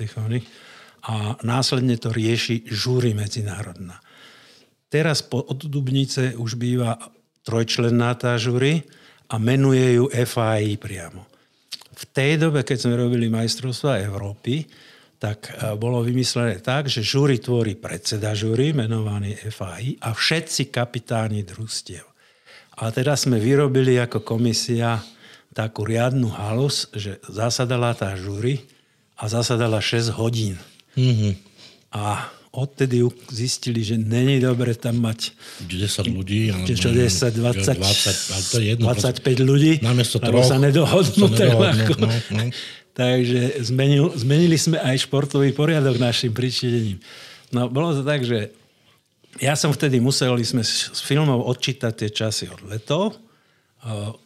A následne to rieši žúry medzinárodná. Teraz po, od Dubnice už býva trojčlenná tá žury a menuje ju FAI priamo. V tej dobe, keď sme robili majstrovstva Európy, tak e, bolo vymyslené tak, že žúry tvorí predseda žúry, menovaný FAI, a všetci kapitáni družstiev. A teraz sme vyrobili ako komisia takú riadnu halus, že zasadala tá žúry a zasadala 6 hodín. Mm-hmm. A odtedy zistili, že není dobre tam mať 10 ľudí, alebo čo 10, 20, 20, to je jedno, 25 ľudí, namiesto troch, sa nedohodnú. Sa nedohodnú no, no. Takže zmenil, zmenili sme aj športový poriadok našim pričinením. No bolo to tak, že ja som vtedy musel, sme s filmov odčítať tie časy od letov,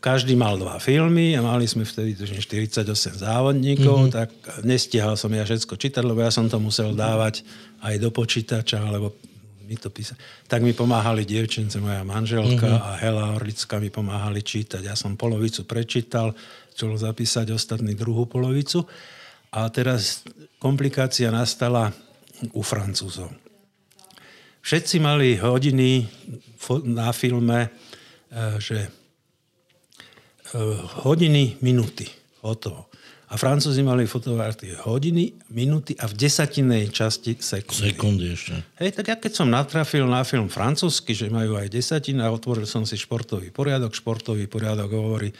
každý mal dva filmy a mali sme vtedy 48 závodníkov, mm-hmm. tak nestihal som ja všetko čítať, lebo ja som to musel dávať aj do počítača, alebo mi to písať. Tak mi pomáhali dievčence, moja manželka mm-hmm. a Hela Orlická mi pomáhali čítať. Ja som polovicu prečítal, chcel zapísať ostatný druhú polovicu. A teraz komplikácia nastala u Francúzov. Všetci mali hodiny na filme, e, že hodiny, minuty. Hotovo. A Francúzi mali fotografické hodiny, minuty a v desatinej časti sekundy. Sekundy ešte. Hej, tak ja keď som natrafil na film francúzsky, že majú aj desatiny a otvoril som si športový poriadok, športový poriadok hovorí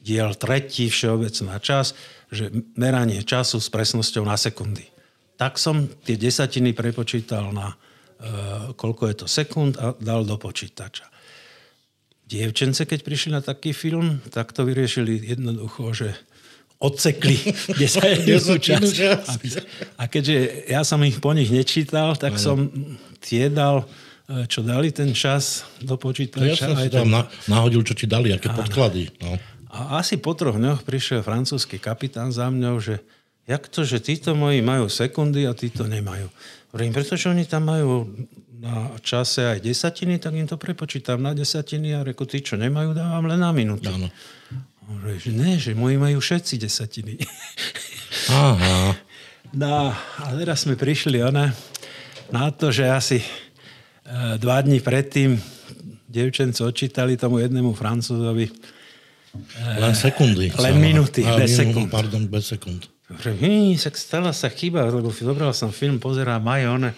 diel tretí, všeobecná čas, že meranie času s presnosťou na sekundy. Tak som tie desatiny prepočítal na koľko je to sekúnd a dal do počítača. Dievčence, keď prišli na taký film, tak to vyriešili jednoducho, že odsekli, [laughs] kde sa jednú čas. A keďže ja som ich po nich nečítal, tak som tie dal, e, čo dali ten čas do počítača. Ja som si tam na, nahodil, čo ti dali, aké podklady. No. A asi po troch dňoch prišiel francúzsky kapitán za mňou, že jak to, že títo moji majú sekundy a títo nemajú. Hovorím, pretože oni tam majú na čase aj desatiny, tak im to prepočítam na desatiny a reku, tí, čo nemajú, dávam len na minútu. Áno. Hovorím, že ne, že moji majú všetci desatiny. Aha. [laughs] No a teraz sme prišli ona, na to, že asi e, dva dní predtým devčenci odčítali tomu jednému francúzovi e, len sekundy. Len minúty, bez sekúnd. Pardon, bez sekúnd. Hm, stala sa chyba, lebo zobral som film, pozerám aj one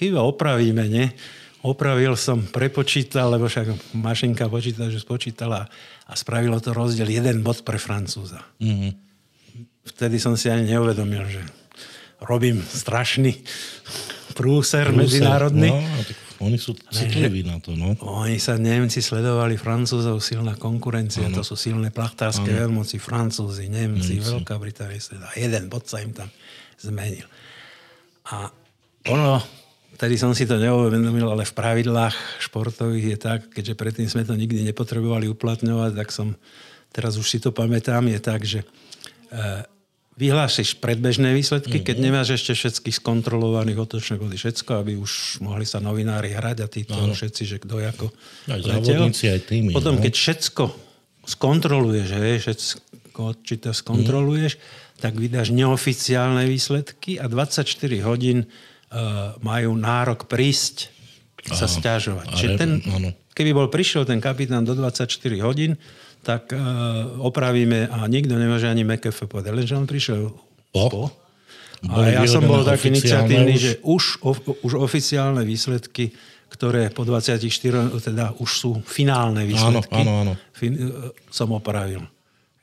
chyba, opravíme, nie? Opravil som, prepočítal, lebo však mašinka počíta, že spočítala a spravilo to rozdiel jeden bod pre Francúza. Mm-hmm. Vtedy som si ani neuvedomil, že robím strašný prúser, prúser medzinárodný. No, tak oni sú citliví na to, no. Oni sa Nemci sledovali Francúzov, silná konkurencia, ano. to sú silné plachtárske veľmoci, Francúzi, Nemci, Nemci. Veľká Británia, jeden bod sa im tam zmenil. A ono, Vtedy som si to neuvedomil, ale v pravidlách športových je tak, keďže predtým sme to nikdy nepotrebovali uplatňovať, tak som, teraz už si to pamätám, je tak, že e, vyhlásiš predbežné výsledky, mm-hmm. keď nemáš ešte všetkých skontrolovaných otočné body, všetko, aby už mohli sa novinári hrať a títo no. všetci, že kto ako aj letel. aj týmy. Potom, no. keď všetko skontroluješ, hej, všetko to skontroluješ, mm. tak vydáš neoficiálne výsledky a 24 hodín uh, majú nárok prísť sa Aha, stiažovať. Čiže ten, keby bol prišiel ten kapitán do 24 hodín, tak uh, opravíme a nikto nemôže ani McAfee povedať. Lenže on prišiel po. po a ja som bol tak iniciatívny, už... že už, o, už oficiálne výsledky, ktoré po 24, teda už sú finálne výsledky, áno, áno, áno. Fin, uh, som opravil.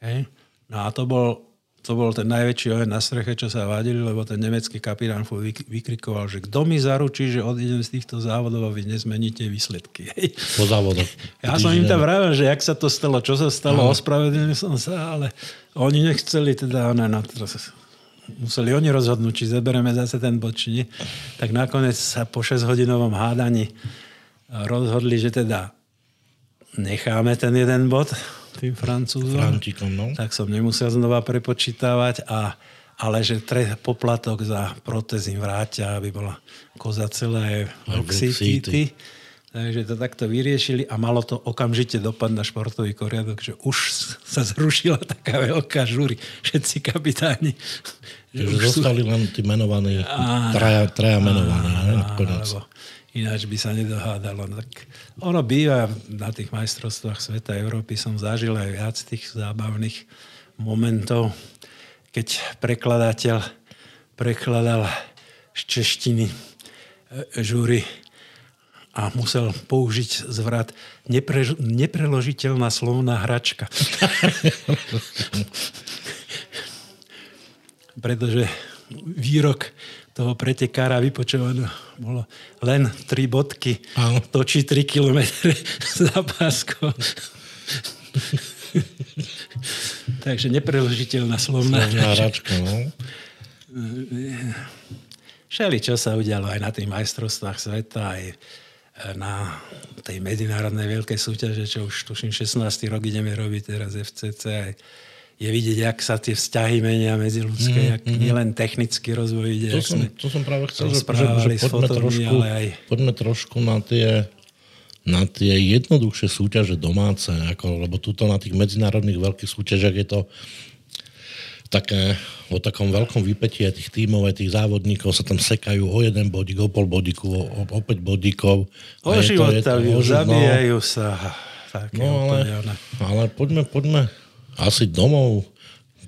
Hej? No a to bol to bol ten najväčší oheň na streche, čo sa vadili, lebo ten nemecký kapitán vykrikoval, že kto mi zaručí, že odídem z týchto závodov a vy nezmeníte výsledky. Po závodoch. Ja som im tam vravil, že jak sa to stalo, čo sa stalo, ospravedlnil som sa, ale oni nechceli teda, ne, na, museli oni rozhodnúť, či zeberieme zase ten bod, či nie. Tak nakoniec sa po 6-hodinovom hádaní rozhodli, že teda necháme ten jeden bod tým Francúzom. Frantikom, no. Tak som nemusel znova prepočítavať, a, ale že tre, poplatok za protez im vrátia, aby bola koza celé oxity. Takže to takto vyriešili a malo to okamžite dopad na športový koriadok, že už sa zrušila taká veľká žúry. Všetci kapitáni. Že, že zostali sú... len tí menovaní, traja, traja menovaní. Áno, áno, ináč by sa nedohádalo. No tak ono býva na tých majstrovstvách sveta Európy, som zažil aj viac tých zábavných momentov, keď prekladateľ prekladal z češtiny e, žúry a musel použiť zvrat nepre, nepreložiteľná slovná hračka. [laughs] Pretože výrok toho pretekára vypočovaného bolo len 3 bodky. Áno. Točí 3 km [laughs] za páskou. [laughs] Takže nepreložiteľná slovná hračka. No. Všeli, čo sa udialo aj na tých majstrovstvách sveta, aj na tej medzinárodnej veľkej súťaže, čo už tuším 16. rok ideme robiť teraz FCC, aj je vidieť, jak sa tie vzťahy menia medzi ľudské, mm, jak mm. nielen technický rozvoj ide. To, som, to som práve chcel, že, že, že poďme, trošku, ale aj... poďme trošku na tie, na tie jednoduchšie súťaže domáce, ako, lebo tuto na tých medzinárodných veľkých súťažiach je to také, o takom veľkom vypetí tých tímov, aj tých závodníkov sa tam sekajú o jeden bodík, o pol bodíku, o, o, o päť bodíkov. O život, zabíjajú sa. Také no ale, ale poďme, poďme asi domov,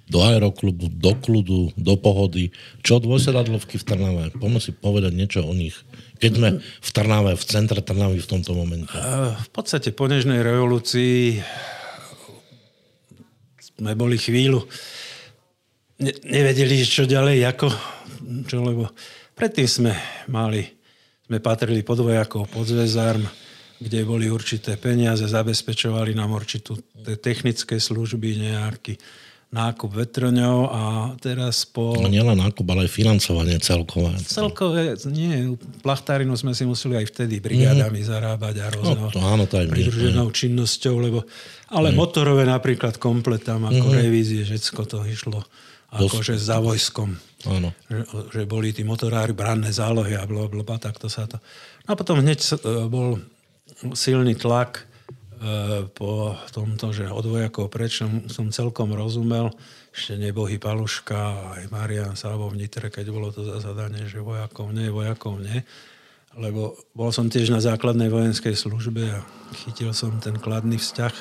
do aeroklubu, do kľudu, do pohody. Čo dvojsedadlovky v Trnave? Poďme si povedať niečo o nich. Keď sme v Trnave, v centre Trnavy v tomto momente. V podstate po nežnej revolúcii sme boli chvíľu ne- nevedeli, čo ďalej, ako, čo, lebo predtým sme mali sme patrili pod vojakov, pod zväzarm, kde boli určité peniaze, zabezpečovali nám určitú technické služby, nejaký nákup vetroňov a teraz po... No nielen nákup, ale aj financovanie celkové. Celkové, nie, plachtárinu sme si museli aj vtedy brigádami mm. zarábať a rôznou no, to, áno, to aj pridruženou činnosťou, lebo, ale mm. motorové napríklad komplet tam ako mm. revízie, všetko to išlo akože za vojskom. Áno. Že, že, boli tí motorári branné zálohy a blablabla, tak to sa to... No a potom hneď e, bol silný tlak E, po tomto, že od vojakov preč som celkom rozumel, ešte nebohy Paluška, aj Marian Sábo v Nitre, keď bolo to zadanie, že vojakov nie, vojakov nie. Lebo bol som tiež na základnej vojenskej službe a chytil som ten kladný vzťah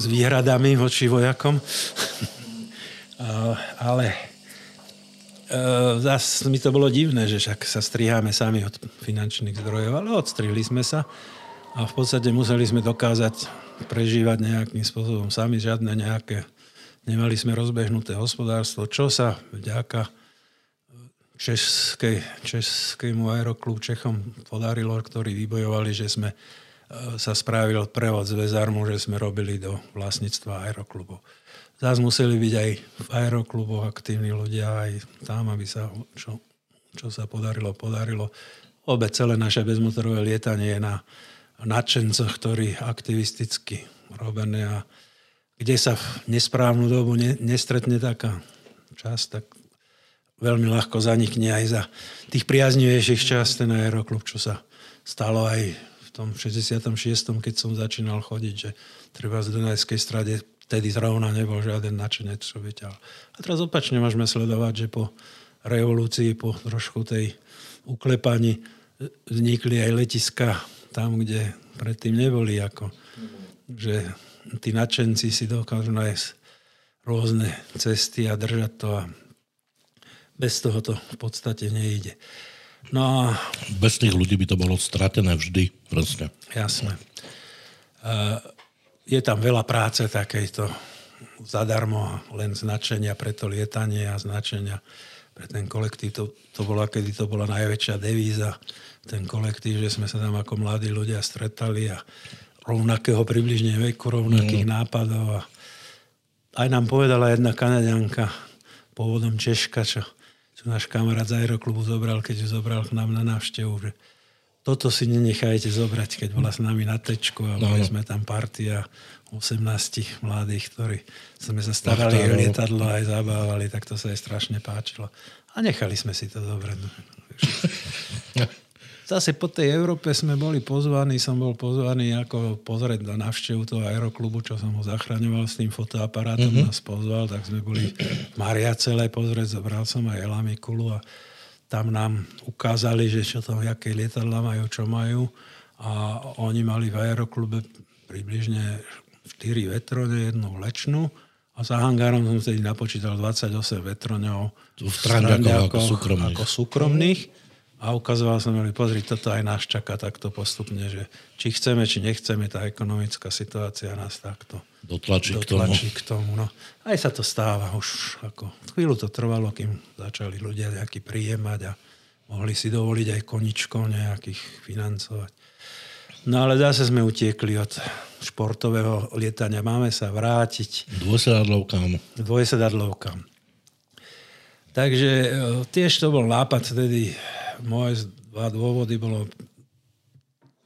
s výhradami voči vojakom. [laughs] Ale e, zase mi to bolo divné, že však sa striháme sami od finančných zdrojov, ale odstrihli sme sa a v podstate museli sme dokázať prežívať nejakým spôsobom sami, žiadne nejaké, nemali sme rozbehnuté hospodárstvo, čo sa vďaka Českej, Českému aeroklub Čechom podarilo, ktorí vybojovali, že sme e, sa spravil prevod z Vezarmu, že sme robili do vlastníctva aeroklubov. Zás museli byť aj v aerokluboch aktívni ľudia, aj tam, aby sa, čo, čo sa podarilo, podarilo. Obe celé naše bezmotorové lietanie je na nadšencoch, ktorí aktivisticky robené a kde sa v nesprávnu dobu ne, nestretne taká časť, tak veľmi ľahko zanikne aj za tých priaznivejších čas ten aeroklub, čo sa stalo aj v tom 66. keď som začínal chodiť, že treba z Dunajskej strade vtedy zrovna nebol žiaden načenec, čo vyťahol. A teraz opačne môžeme sledovať, že po revolúcii, po trošku tej uklepaní vznikli aj letiska tam, kde predtým neboli. Ako, že tí nadšenci si dokážu nájsť rôzne cesty a držať to a bez toho to v podstate nejde. No a... Bez tých ľudí by to bolo stratené vždy, proste. Jasné. Je tam veľa práce takejto zadarmo, len značenia pre to lietanie a značenia pre ten kolektív. To, to bola, kedy to bola najväčšia devíza ten kolektív, že sme sa tam ako mladí ľudia stretali a rovnakého približne veku, rovnakých mm. nápadov. A aj nám povedala jedna kanadianka, pôvodom Češka, čo, čo náš kamarát z aeroklubu zobral, keď ju zobral k nám na návštevu, že toto si nenechajte zobrať, keď bola s nami na tečku a boli no, sme tam partia 18 mladých, ktorí sme sa starali o lietadlo aj zabávali, tak to sa aj strašne páčilo. A nechali sme si to zobrať. [laughs] Zase po tej Európe sme boli pozvaní, som bol pozvaný ako pozrieť na návštevu toho aeroklubu, čo som ho zachraňoval s tým fotoaparátom, mm-hmm. nás pozval, tak sme boli Maria celé pozrieť, zobral som aj Elamikulu a tam nám ukázali, že čo to, aké lietadla majú, čo majú. A oni mali v aeroklube približne 4 vetrone, jednu lečnú a za hangárom som vtedy napočítal 28 vetroňov. V strane ako, ako, súkromných. Ako súkromných. A ukazoval som mi, pozri, toto aj nás čaká takto postupne, že či chceme, či nechceme, tá ekonomická situácia nás takto dotlačí, dotlačí k tomu. No. Aj sa to stáva už. Ako, chvíľu to trvalo, kým začali ľudia nejaký príjemať a mohli si dovoliť aj koničkov nejakých financovať. No ale zase sme utiekli od športového lietania. Máme sa vrátiť. Dvojsedadlovkám. Dvojsedadlovkám. Takže e, tiež to bol nápad vtedy moje dva dôvody bolo,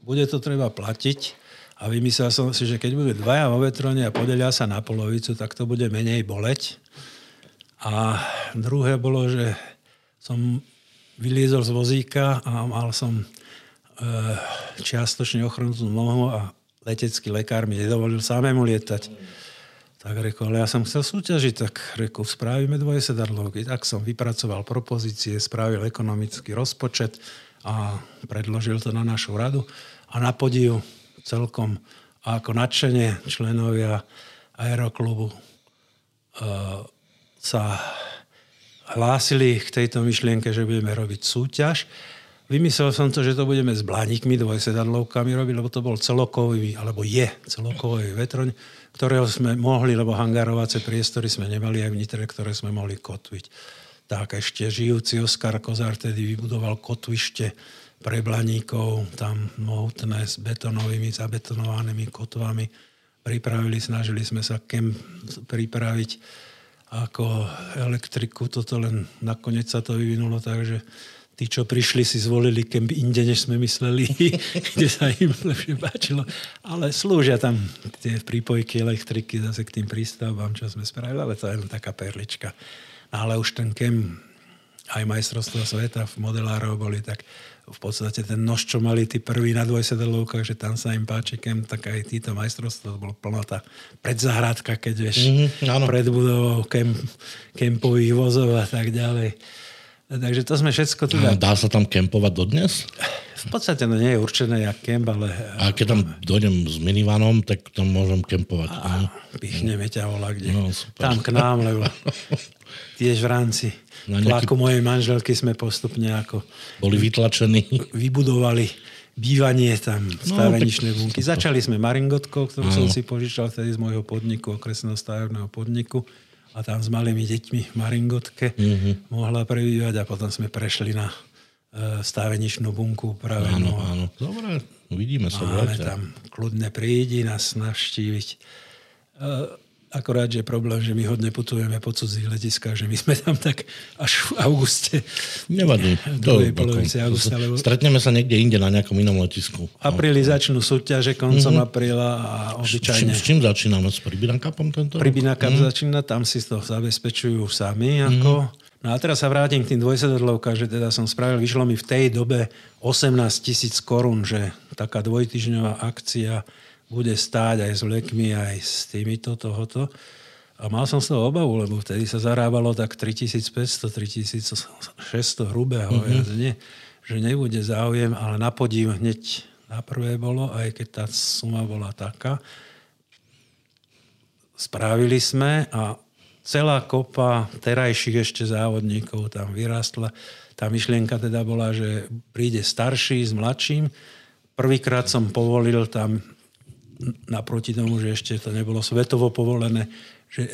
bude to treba platiť a vymyslel som si, že keď budú dvaja vo vetrone a podelia sa na polovicu, tak to bude menej boleť. A druhé bolo, že som vyliezol z vozíka a mal som e, čiastočne ochrnutú nohu a letecký lekár mi nedovolil samému lietať. Tak rekol, ale ja som chcel súťažiť, tak rekol, spravíme dvojesedadlovky. Tak som vypracoval propozície, spravil ekonomický rozpočet a predložil to na našu radu. A na podiu celkom ako nadšenie členovia aeroklubu uh, sa hlásili k tejto myšlienke, že budeme robiť súťaž. Vymyslel som to, že to budeme s blánikmi, dvojsedadlovkami robiť, lebo to bol celokový, alebo je celokový vetroň ktorého sme mohli, lebo hangárovacie priestory sme nemali aj v Nitre, ktoré sme mohli kotviť. Tak ešte žijúci Oskar Kozár tedy vybudoval kotvište pre blaníkov, tam mohutné s betonovými, zabetonovanými kotvami. Pripravili, snažili sme sa kem pripraviť ako elektriku, toto len nakoniec sa to vyvinulo tak, že tí, čo prišli, si zvolili kemp inde, než sme mysleli, [laughs] kde sa im lepšie páčilo. Ale slúžia tam tie prípojky elektriky zase k tým prístavbám, čo sme spravili, ale to je len taká perlička. Ale už ten kem, aj majstrovstvo sveta v modelárov boli tak v podstate ten nož, čo mali tí prví na dvojsedelovkách, že tam sa im páči kem, tak aj títo majstrovstvo, to bolo plnota predzahradka, keď vieš, mm-hmm, pred budovou kemp, kempových vozov a tak ďalej. Takže to sme všetko tu... Dá sa tam kempovať dodnes? V podstate no nie je určené jak kemp, ale... A keď tam dojdem s minivanom, tak tam môžem kempovať. A pichneme ťa vola kde. No, tam k nám, lebo [laughs] tiež v rámci na nejaký... tlaku mojej manželky sme postupne ako... Boli vytlačení. Vybudovali bývanie tam, staveničné no, bunky. Začali sme maringotkou, ktorú som si požičal vtedy z môjho podniku, okresného stavebného podniku a tam s malými deťmi v Maringotke mm-hmm. mohla prebývať a potom sme prešli na e, staveničnú bunku upravenú. Áno, áno. Dobre, uvidíme sa. Máme tam kľudne prídi nás navštíviť. E, Akorát, že je problém, že my hodne putujeme po cudzích letiskách, že my sme tam tak až v auguste. Nevadí. To, polovici augusta, lebo... Stretneme sa niekde inde na nejakom inom letisku. V apríli začnú súťaže koncom mm-hmm. apríla a obyčajne... S čím, s čím začíname? S Pribinakapom tento? Pribinakap mm-hmm. začína, tam si to zabezpečujú sami. Ako. Mm-hmm. No a teraz sa vrátim k tým dvojsedadlovkám, že teda som spravil, vyšlo mi v tej dobe 18 tisíc korún, že taká dvojtyžňová akcia bude stáť aj s vlekmi, aj s týmito tohoto. A mal som z toho obavu, lebo vtedy sa zarábalo tak 3500, 3600 hrubého, mm-hmm. nie, že nebude záujem, ale na podiv hneď na prvé bolo, aj keď tá suma bola taká. Spravili sme a celá kopa terajších ešte závodníkov tam vyrastla. Tá myšlienka teda bola, že príde starší s mladším. Prvýkrát som povolil tam naproti tomu, že ešte to nebolo svetovo povolené, že e,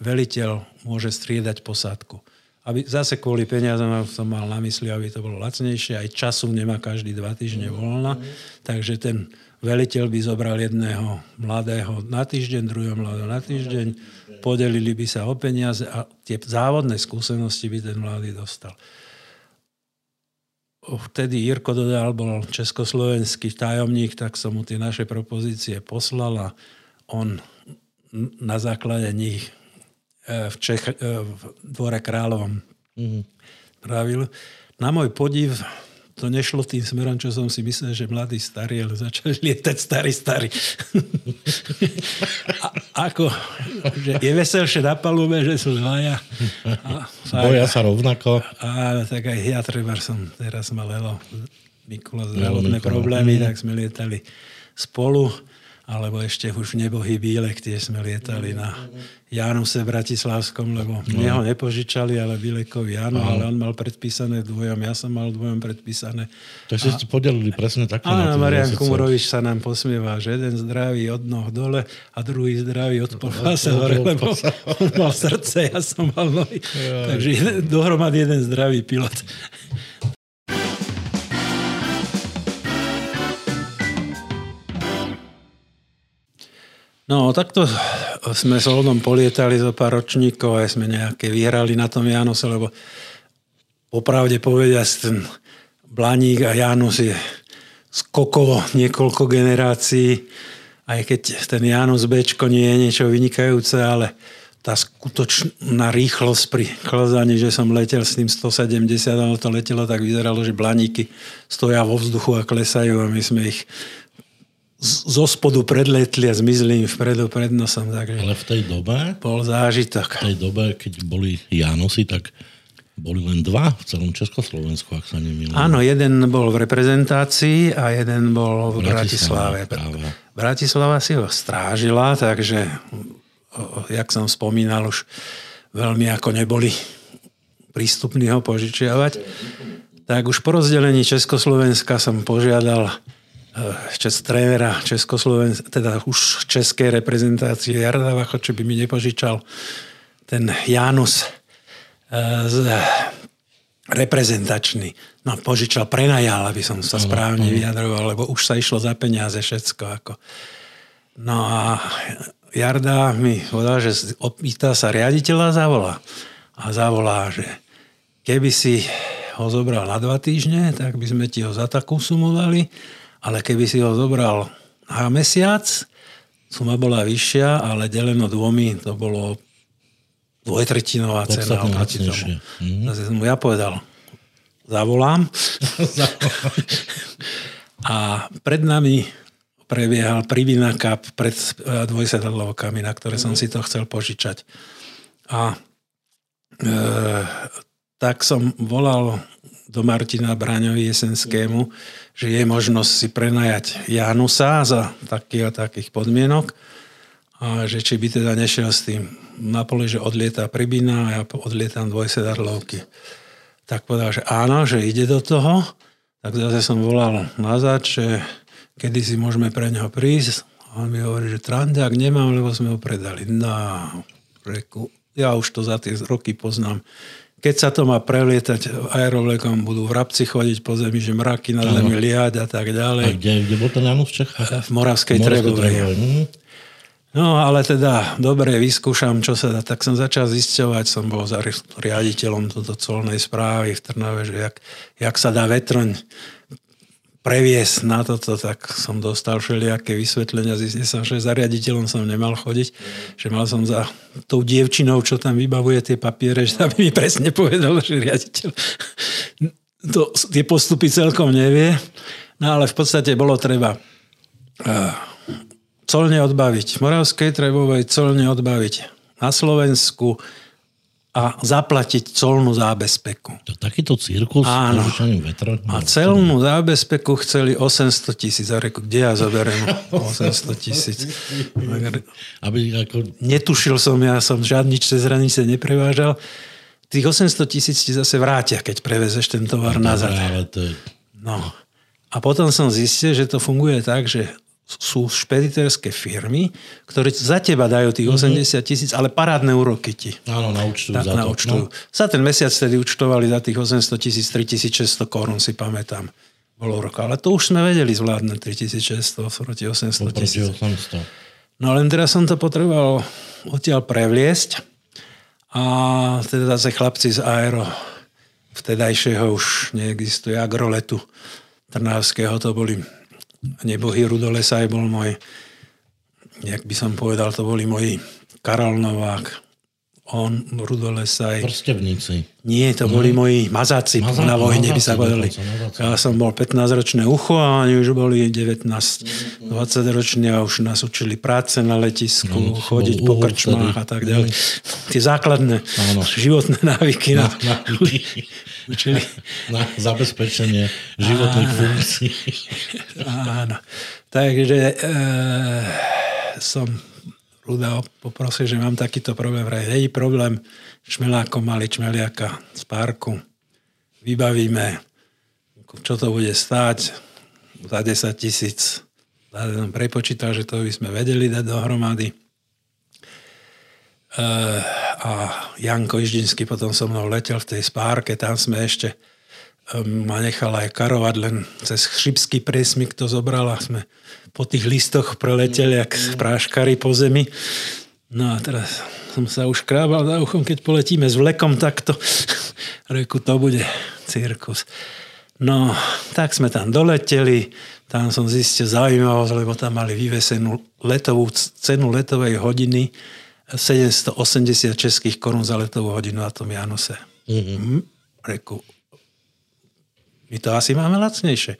veliteľ môže striedať posádku. Aby, zase kvôli peniazom som mal na mysli, aby to bolo lacnejšie, aj času nemá každý dva týždne voľna, takže ten veliteľ by zobral jedného mladého na týždeň, druhého mladého na týždeň, podelili by sa o peniaze a tie závodné skúsenosti by ten mladý dostal vtedy Jirko Dodal bol československý tajomník, tak som mu tie naše propozície poslal a on na základe nich e, v, Čech, e, v dvore kráľovom mm-hmm. pravil. Na môj podiv to nešlo tým smerom, čo som si myslel, že mladí starí, ale začali lietať starý, starý. a, ako, že je veselšie na palube, že sú dvaja. A, Boja sa rovnako. A tak aj ja treba som teraz mal Elo Mikula zdravotné problémy, tak sme lietali spolu alebo ešte už nebohy Bílek, tie sme lietali na Januse v Bratislavskom, lebo no. mne ho nepožičali, ale Bílekovi áno, ale on mal predpísané dvojom, ja som mal dvojom predpísané. Takže ste podelili presne takto. Áno, Marian Kumurovič sa nám posmieva, že jeden zdravý od noh dole a druhý zdravý od polfása hore, lebo on mal srdce, ja som mal nohy. Takže dohromady jeden zdravý pilot. No, takto sme s Oldom polietali zo pár ročníkov a sme nejaké vyhrali na tom Januse, lebo popravde povedia, ten Blaník a Janus je skokovo niekoľko generácií, aj keď ten Janus Bčko nie je niečo vynikajúce, ale tá skutočná rýchlosť pri klzaní, že som letel s tým 170, ale to letelo tak vyzeralo, že blaníky stoja vo vzduchu a klesajú a my sme ich zo spodu predletli a zmizli im vpredu pred nosom. Takže Ale v tej dobe? Bol zážitok. V tej dobe, keď boli Jánosy, tak boli len dva v celom Československu, ak sa nemýlim. Áno, jeden bol v reprezentácii a jeden bol v Bratislave. Bratislava, Bratislava si ho strážila, takže, jak som spomínal, už veľmi ako neboli prístupní ho požičiavať. Tak už po rozdelení Československa som požiadal čes, trénera Československa, teda už českej reprezentácie Jarda Vacho, čo by mi nepožičal ten Janus reprezentačný. No požičal, prenajal, aby som sa správne vyjadroval, lebo už sa išlo za peniaze všetko. Ako. No a Jarda mi povedal, že opýta sa riaditeľa a zavolá. A zavolá, že keby si ho zobral na dva týždne, tak by sme ti ho za takú sumu dali, ale keby si ho zobral na mesiac, suma bola vyššia, ale deleno dvomi to bolo dvojtretinová cena oproti tomu. Mm-hmm. som mu ja povedal, [laughs] zavolám. a pred nami prebiehal Privina Cup pred e, dvojsedadlovkami, na ktoré som mhm. si to chcel požičať. A e, tak som volal do Martina Braňovi Jesenskému, že je možnosť si prenajať Janusa za takých a takých podmienok a že či by teda nešiel s tým na poli, že odlieta Pribina a ja odlietam dvojsedadlovky. Tak povedal, že áno, že ide do toho. Tak zase som volal nazad, že kedy si môžeme pre neho prísť. A on mi hovorí, že Trandiak nemám, lebo sme ho predali. No, reku, ja už to za tie roky poznám. Keď sa to má prelietať aerovlekom, budú vrabci chodiť po zemi, že mraky na zemi liať a tak ďalej. A kde, kde bol ten Janus v Čechách? V Moravskej, Moravskej Trebovej. Mhm. No ale teda, dobre, vyskúšam, čo sa dá. Tak som začal zisťovať, som bol za riaditeľom toto colnej správy v Trnave, že jak, jak sa dá vetroň previesť na toto, tak som dostal všelijaké vysvetlenia. Zistil som, že za riaditeľom som nemal chodiť, že mal som za tou dievčinou, čo tam vybavuje tie papiere, že tam mi presne povedal, že riaditeľ to, tie postupy celkom nevie. No ale v podstate bolo treba uh, colne odbaviť. Moravskej Trebovej colne odbaviť na Slovensku a zaplatiť colnú zábezpeku. To takýto cirkus Áno. vetra. A celnú zábezpeku chceli 800 tisíc. A reku, kde ja zoberiem 800 tisíc? Aby ako... Netušil som, ja som žiadny cez hranice neprevážal. Tých 800 tisíc ti zase vrátia, keď prevezeš ten tovar no, nazad. To je... No. A potom som zistil, že to funguje tak, že sú špediterské firmy, ktoré za teba dajú tých 80 mhm. tisíc, ale parádne úroky ti. Áno, naučtujú za to. Naučtujú. No. Za ten mesiac tedy účtovali za tých 800 tisíc 3600 korún, si pamätám. Bolo rok. Ale to už sme vedeli zvládnuť 3600 proti 800 tisíc. No len teraz som to potreboval odtiaľ prevliesť a teda zase chlapci z Aero vtedajšieho už neexistuje agroletu Trnavského, to boli nebohý Rudolesaj bol môj, jak by som povedal, to boli moji Karol Novák, on, Rudolesaj. Prstevníci. Nie, to boli mm. moji mazáci, mazáci na vojne, by sa povedali. Ja som bol 15-ročné ucho a oni už boli 19-20 roční a už nás učili práce na letisku, no, chodiť po krčmách a tak ďalej. Tie základné ano. životné návyky. Na, na, [laughs] učili. Na zabezpečenie životných funkcií. Áno. Takže e, som Ruda poprosil, že mám takýto problém. Hej, problém, šmelákom mali čmeliaka z parku. Vybavíme, čo to bude stáť za 10 tisíc. Prepočítal, že to by sme vedeli dať dohromady. E, a Janko Iždinský potom so mnou letel v tej spárke, tam sme ešte ma nechal aj karovať, len cez chřibský presmik to zobral a sme po tých listoch preleteli, jak práškari po zemi. No a teraz som sa už krábal za uchom, keď poletíme s vlekom takto. [laughs] Reku, to bude cirkus. No, tak sme tam doleteli, tam som zistil zaujímavosť, lebo tam mali vyvesenú letovú, cenu letovej hodiny 780 českých korún za letovú hodinu na tom Janose. Mm-hmm. Reku, my to asi máme lacnejšie.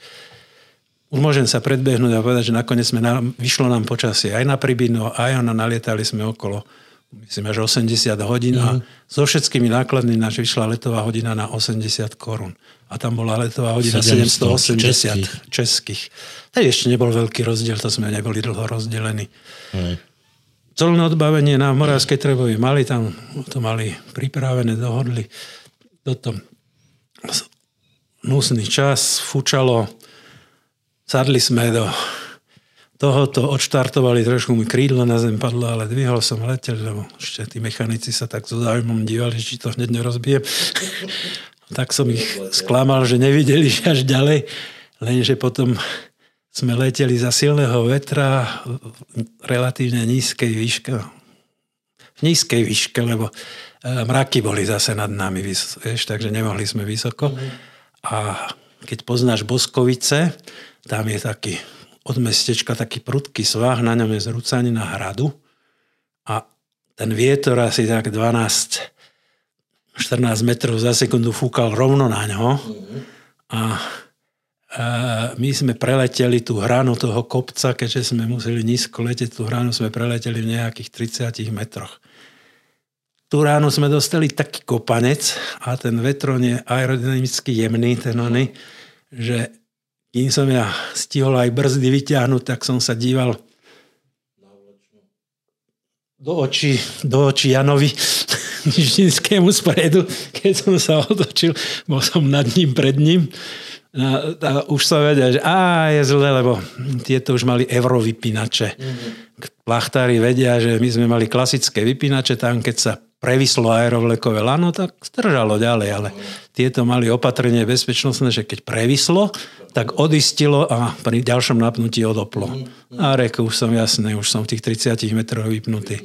Už môžem sa predbehnúť a povedať, že nakoniec sme na, vyšlo nám počasie aj na Pribino, aj ona nalietali sme okolo myslím až 80 hodín a mhm. so všetkými nákladmi naš vyšla letová hodina na 80 korún. A tam bola letová hodina 780 českých. českých. To ešte nebol veľký rozdiel, to sme neboli dlho rozdelení. Mm. Colné odbavenie na Moravskej Trebovi mali tam, to mali pripravené, dohodli. Toto nusný čas, fučalo, sadli sme do tohoto odštartovali, trošku mi krídlo na zem padlo, ale dvihol som letel, lebo ešte tí mechanici sa tak so záujmom dívali, či to hneď nerozbijem. [laughs] tak som ich sklamal, že nevideli až ďalej, lenže potom sme leteli za silného vetra v relatívne nízkej výške. V nízkej výške, lebo e, mraky boli zase nad nami, vieš, takže nemohli sme vysoko. A keď poznáš Boskovice, tam je taký od mestečka taký prudký svah, na ňom je zrúcanina hradu. A ten vietor asi tak 12 14 metrov za sekundu fúkal rovno na ňo. A my sme preleteli tú hranu toho kopca, keďže sme museli nízko letieť, tú hranu sme preleteli v nejakých 30 metroch. Tú ránu sme dostali taký kopanec a ten vetron je aerodynamicky jemný, ten ony, že kým som ja stihol aj brzdy vyťahnuť, tak som sa díval do očí, do očí Janovi [laughs] Nižinskému spredu, keď som sa otočil, bol som nad ním, pred ním. A, a už som vedel, že á, je zle, lebo tieto už mali eurovypínače. Mm-hmm. Plachtári vedia, že my sme mali klasické vypínače, tam keď sa previslo aerovlekové lano, tak stržalo ďalej, ale tieto mali opatrenie bezpečnostné, že keď previslo, tak odistilo a pri ďalšom napnutí odoplo. A reku, už som jasný, už som v tých 30 metroch vypnutý.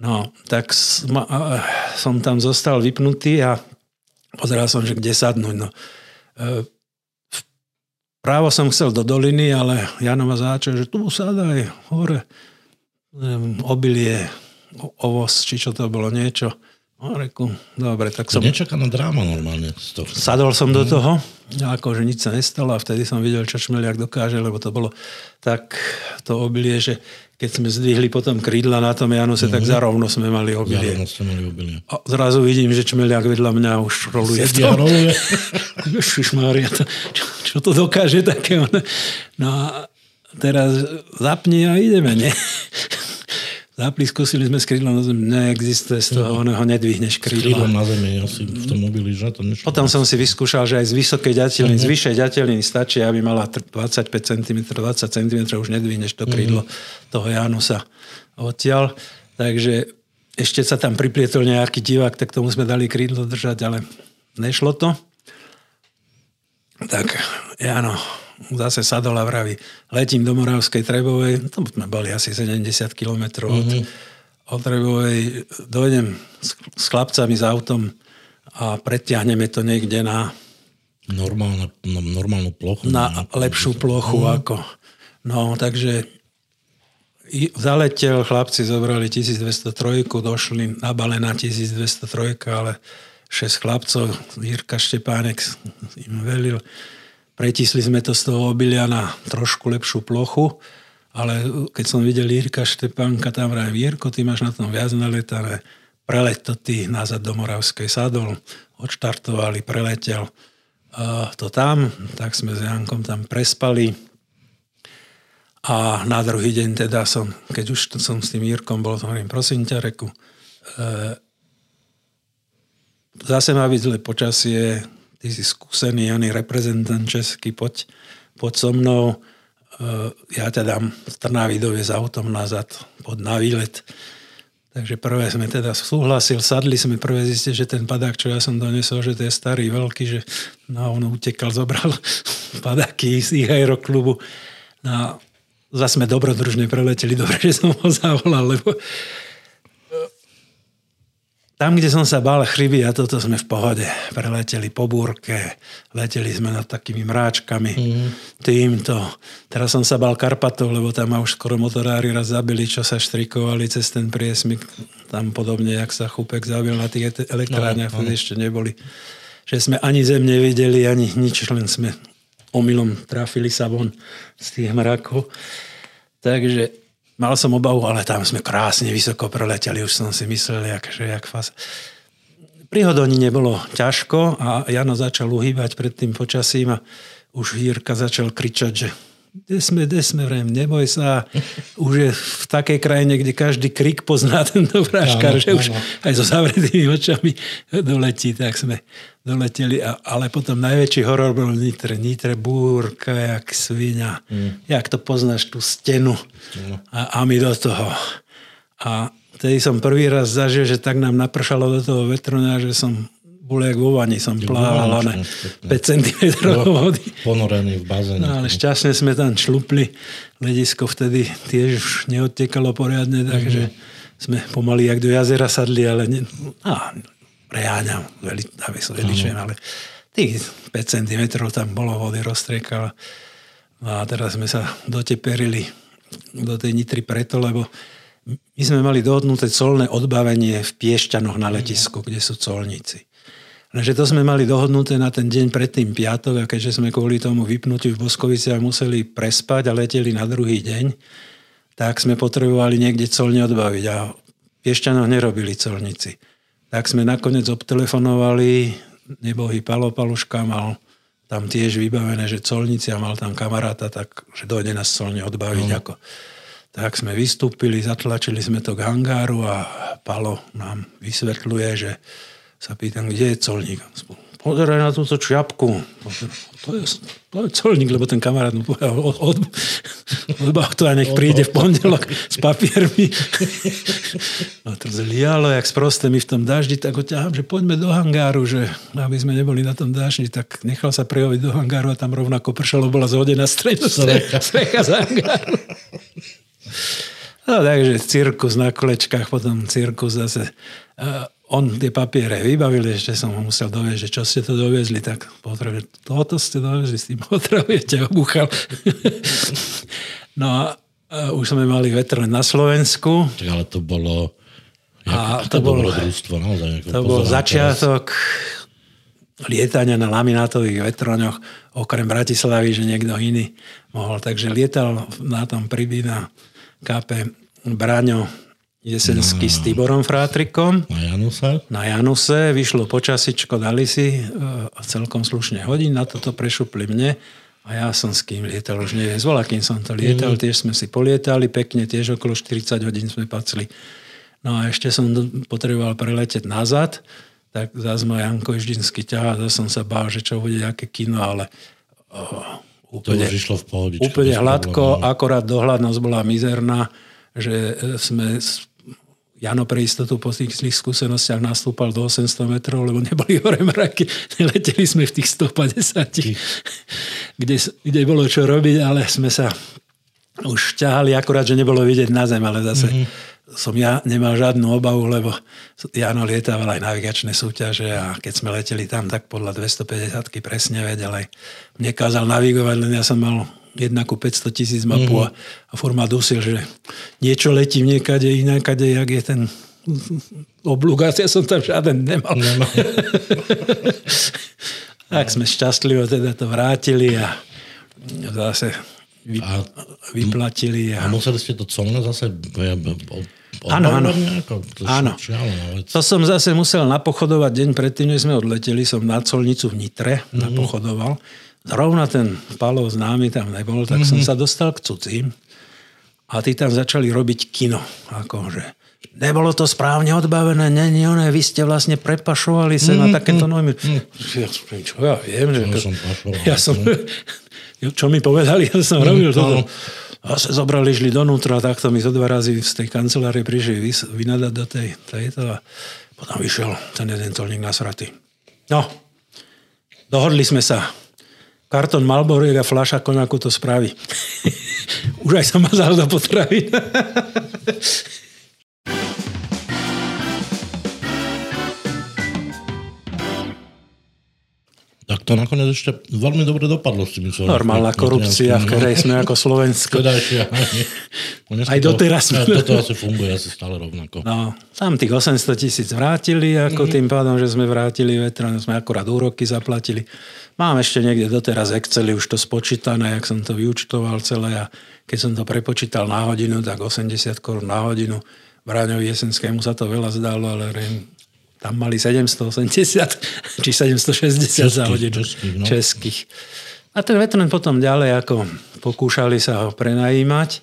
No, tak som tam zostal vypnutý a pozeral som, že kde sadnúť. No. E, právo som chcel do doliny, ale Jano ma začal, že tu sadaj hore obilie ovoz, či čo to bolo, niečo. No, reku, dobre, tak som... Nečakaná dráma normálne. Z toho. Sadol som do mhm. toho, akože nič sa nestalo a vtedy som videl, čo Šmeliak dokáže, lebo to bolo tak to obilie, že keď sme zdvihli potom krídla na tom Januse, mm-hmm. tak mhm. zarovno sme mali obilie. Zarovno mali obilie. A zrazu vidím, že Čmeliak vedľa mňa už roluje Sedia, roluje. [laughs] Mária, to, čo, čo to dokáže také? No a teraz zapni a ideme, nie? Zapli, skúsili sme s krídlom na zemi, neexistuje z toho, ono ho nedvihneš krídlo. Krídlom na zemi, asi v tom mobili, že to nešlo. Potom som si vyskúšal, že aj z vysokej ďateliny, z vyššej ďateliny stačí, aby mala 25 cm, 20 cm, už nedvihneš to krídlo uh-huh. toho Janusa odtiaľ. Takže ešte sa tam priplietol nejaký divák, tak tomu sme dali krídlo držať, ale nešlo to. Tak, Jano, zase sadol a vraví, letím do Moravskej Trebovej, to sme boli asi 70 km od, mm-hmm. od Trebovej, dojdem s, s chlapcami s autom a pretiahneme to niekde na Normálne, no, normálnu plochu. Na lepšiu plochu mm. ako. No, takže zaletel, chlapci zobrali 1203, došli na bale na 1203, ale 6 chlapcov, Jirka Štepánek im velil, Pretisli sme to z toho obilia na trošku lepšiu plochu, ale keď som videl Jirka Štepánka, tam vraj Jirko, ty máš na tom viac naletané, prelet to ty nazad do Moravskej sadol, odštartovali, preletel uh, to tam, tak sme s Jankom tam prespali. A na druhý deň teda som, keď už som s tým Jirkom bol, hovorím, prosím ťa, reku, uh, zase má byť zle počasie, ty si skúsený, ani reprezentant český, poď, poď so mnou, eh, ja ťa dám z Trnavy s autom nazad, pod na výlet. Takže prvé sme teda súhlasil, sadli sme prvé zistiť, že ten padák, čo ja som donesol, že to je starý, veľký, že no, on utekal, [laughs] zobral padáky z ich aeroklubu. No, zase sme dobrodružne preleteli, [laughs] dobre, že som ho zavolal, lebo tam, kde som sa bál chryby a toto sme v pohode. Preleteli po búrke, leteli sme nad takými mráčkami, mm. týmto. Teraz som sa bál Karpatov, lebo tam ma už skoro motorári raz zabili, čo sa štrikovali cez ten priesmik. Tam podobne, jak sa Chupek zabil na tých elektrárniach, no, no. ešte neboli. Že sme ani zem nevideli, ani nič, len sme omylom trafili sa von z tých mrakov. Takže Mal som obavu, ale tam sme krásne vysoko preleteli, už som si myslel, jak, že jak fas. Pri hodoni nebolo ťažko a Jano začal uhýbať pred tým počasím a už Jirka začal kričať, že kde sme, kde sme, vrem, neboj sa. Už je v takej krajine, kde každý krik pozná tento práškar, že už aj so zavretými očami doletí, tak sme doleteli. A, ale potom najväčší horor bol Nitre. Nitre búrka, jak svinia. Mm. Jak to poznáš, tú stenu. Mm. A, a my do toho. A tedy som prvý raz zažil, že tak nám napršalo do toho vetrona, že som bol jak vo vani, som plával, ale 5 cm vody. Ponorený v bazéne. No ale šťastne sme tam šlupli. Ledisko vtedy tiež už neodtekalo poriadne, takže mm-hmm. sme pomaly jak do jazera sadli, ale ne, á, preháňam, veli, veličujem, ale tých 5 cm tam bolo vody rozstriekalo. No a teraz sme sa doteperili do tej nitry preto, lebo my sme mali dohodnuté colné odbavenie v Piešťanoch na letisku, kde sú colníci. Lenže to sme mali dohodnuté na ten deň predtým piatok a keďže sme kvôli tomu vypnutiu v Boskoviciach museli prespať a leteli na druhý deň, tak sme potrebovali niekde colne odbaviť a Piešťanoch nerobili colníci. Tak sme nakoniec obtelefonovali, nebohý Palo Paluška mal tam tiež vybavené, že colníci a mal tam kamaráta, tak že dojde nás colne odbaviť. No. Ako. Tak sme vystúpili, zatlačili sme to k hangáru a Palo nám vysvetľuje, že sa pýtam, kde je colník. Pozeraj na túto čiapku. To je, to je colník, lebo ten kamarát mu povedal, od, od, odbav to a nech príde v pondelok s papiermi. A to zlialo, jak sprosté mi v tom daždi, tak ho ťahám, že poďme do hangáru, že aby sme neboli na tom daždi, tak nechal sa prejoviť do hangáru a tam rovnako pršalo, bola zhodená strecha, strecha z hangáru. No, takže cirkus na kolečkách, potom cirkus zase on tie papiere vybavil, ešte som ho musel dovieť, že čo ste to doviezli, tak potrebujem, toto ste doviezli, s tým [laughs] potrebujete, obuchal. [laughs] no a, a už sme mali vetr na Slovensku. Tak ale to bolo... A to, to bolo, bolo družstvo, naozaj. To bol začiatok lietania na laminátových vetroňoch, okrem Bratislavy, že niekto iný mohol. Takže lietal na tom pribína KP Braňo Jesenský no, s Tiborom Frátrikom. Na Januse. Na Januse. Vyšlo počasičko, dali si e, celkom slušne hodín, na toto prešupli mne. A ja som s kým lietal, už neviem, s volakým som to lietal, mm. tiež sme si polietali pekne, tiež okolo 40 hodín sme pacli. No a ešte som potreboval preletieť nazad, tak zase ma Janko Iždinsky ťahá, zase som sa bál, že čo bude, aké kino, ale oh, úplne, to už išlo v pohodičke. Úplne hladko, akorát dohľadnosť bola mizerná, že sme Jano pre istotu po tých zlých skúsenostiach nastúpal do 800 metrov, lebo neboli hore mraky. [laughs] Leteli sme v tých 150, [laughs] kde, kde bolo čo robiť, ale sme sa už ťahali, akurát, že nebolo vidieť na zem, ale zase mm-hmm. som ja nemal žiadnu obavu, lebo Jano lietával aj navigačné súťaže a keď sme leteli tam, tak podľa 250 presne vedel aj. Mne kázal navigovať, len ja som mal jedna ku 500 tisíc mapu mm-hmm. a, a forma dusil, že niečo letí niekade iné, kade, jak je ten ja som tam žiaden nemal. nemal. [laughs] tak sme šťastlivo teda to vrátili a zase vy, a, vyplatili. A... a museli ste to colno zase Áno, áno. áno. To som zase musel napochodovať deň predtým, než sme odleteli. Som na colnicu v Nitre mm-hmm. napochodoval. Zrovna ten Palo známy tam nebol, tak mm-hmm. som mhm. sa dostal k cudzím a tí tam začali robiť kino. Akože. Nebolo to správne odbavené, nie, nie, nie, vy ste vlastne prepašovali sa mm, na mhm, takéto mm, normy. Mm. Ja, čo ja viem, že... To, som ja som, [laughs] čo mi povedali, ja som mm, robil toto. A sa zobrali, išli donútra, takto mi zo dva razy z tej kancelárie prišli vynadať do tej, tejto a potom vyšiel ten jeden tolník nasratý. No, dohodli sme sa kartón Malboriek a fľaša konaku to spraví. [laughs] Už aj sa mazal do potravy. [laughs] Tak to nakoniec ešte veľmi dobre dopadlo s tými Normálna korupcia, v ktorej sme ako [laughs] Slovensko. [laughs] Aj doteraz. [laughs] To, toto asi funguje asi stále rovnako. No, tam tých 800 tisíc vrátili, ako mm-hmm. tým pádom, že sme vrátili veterán, sme akurát úroky zaplatili. Mám ešte niekde doteraz Exceli už to spočítané, jak som to vyučtoval celé a keď som to prepočítal na hodinu, tak 80 korún na hodinu. Bráňovi Jesenskému sa to veľa zdalo, ale tam mali 780 [laughs] či 760 českých, za hodinu českých. No. českých. A ten veterán potom ďalej ako pokúšali sa ho prenajímať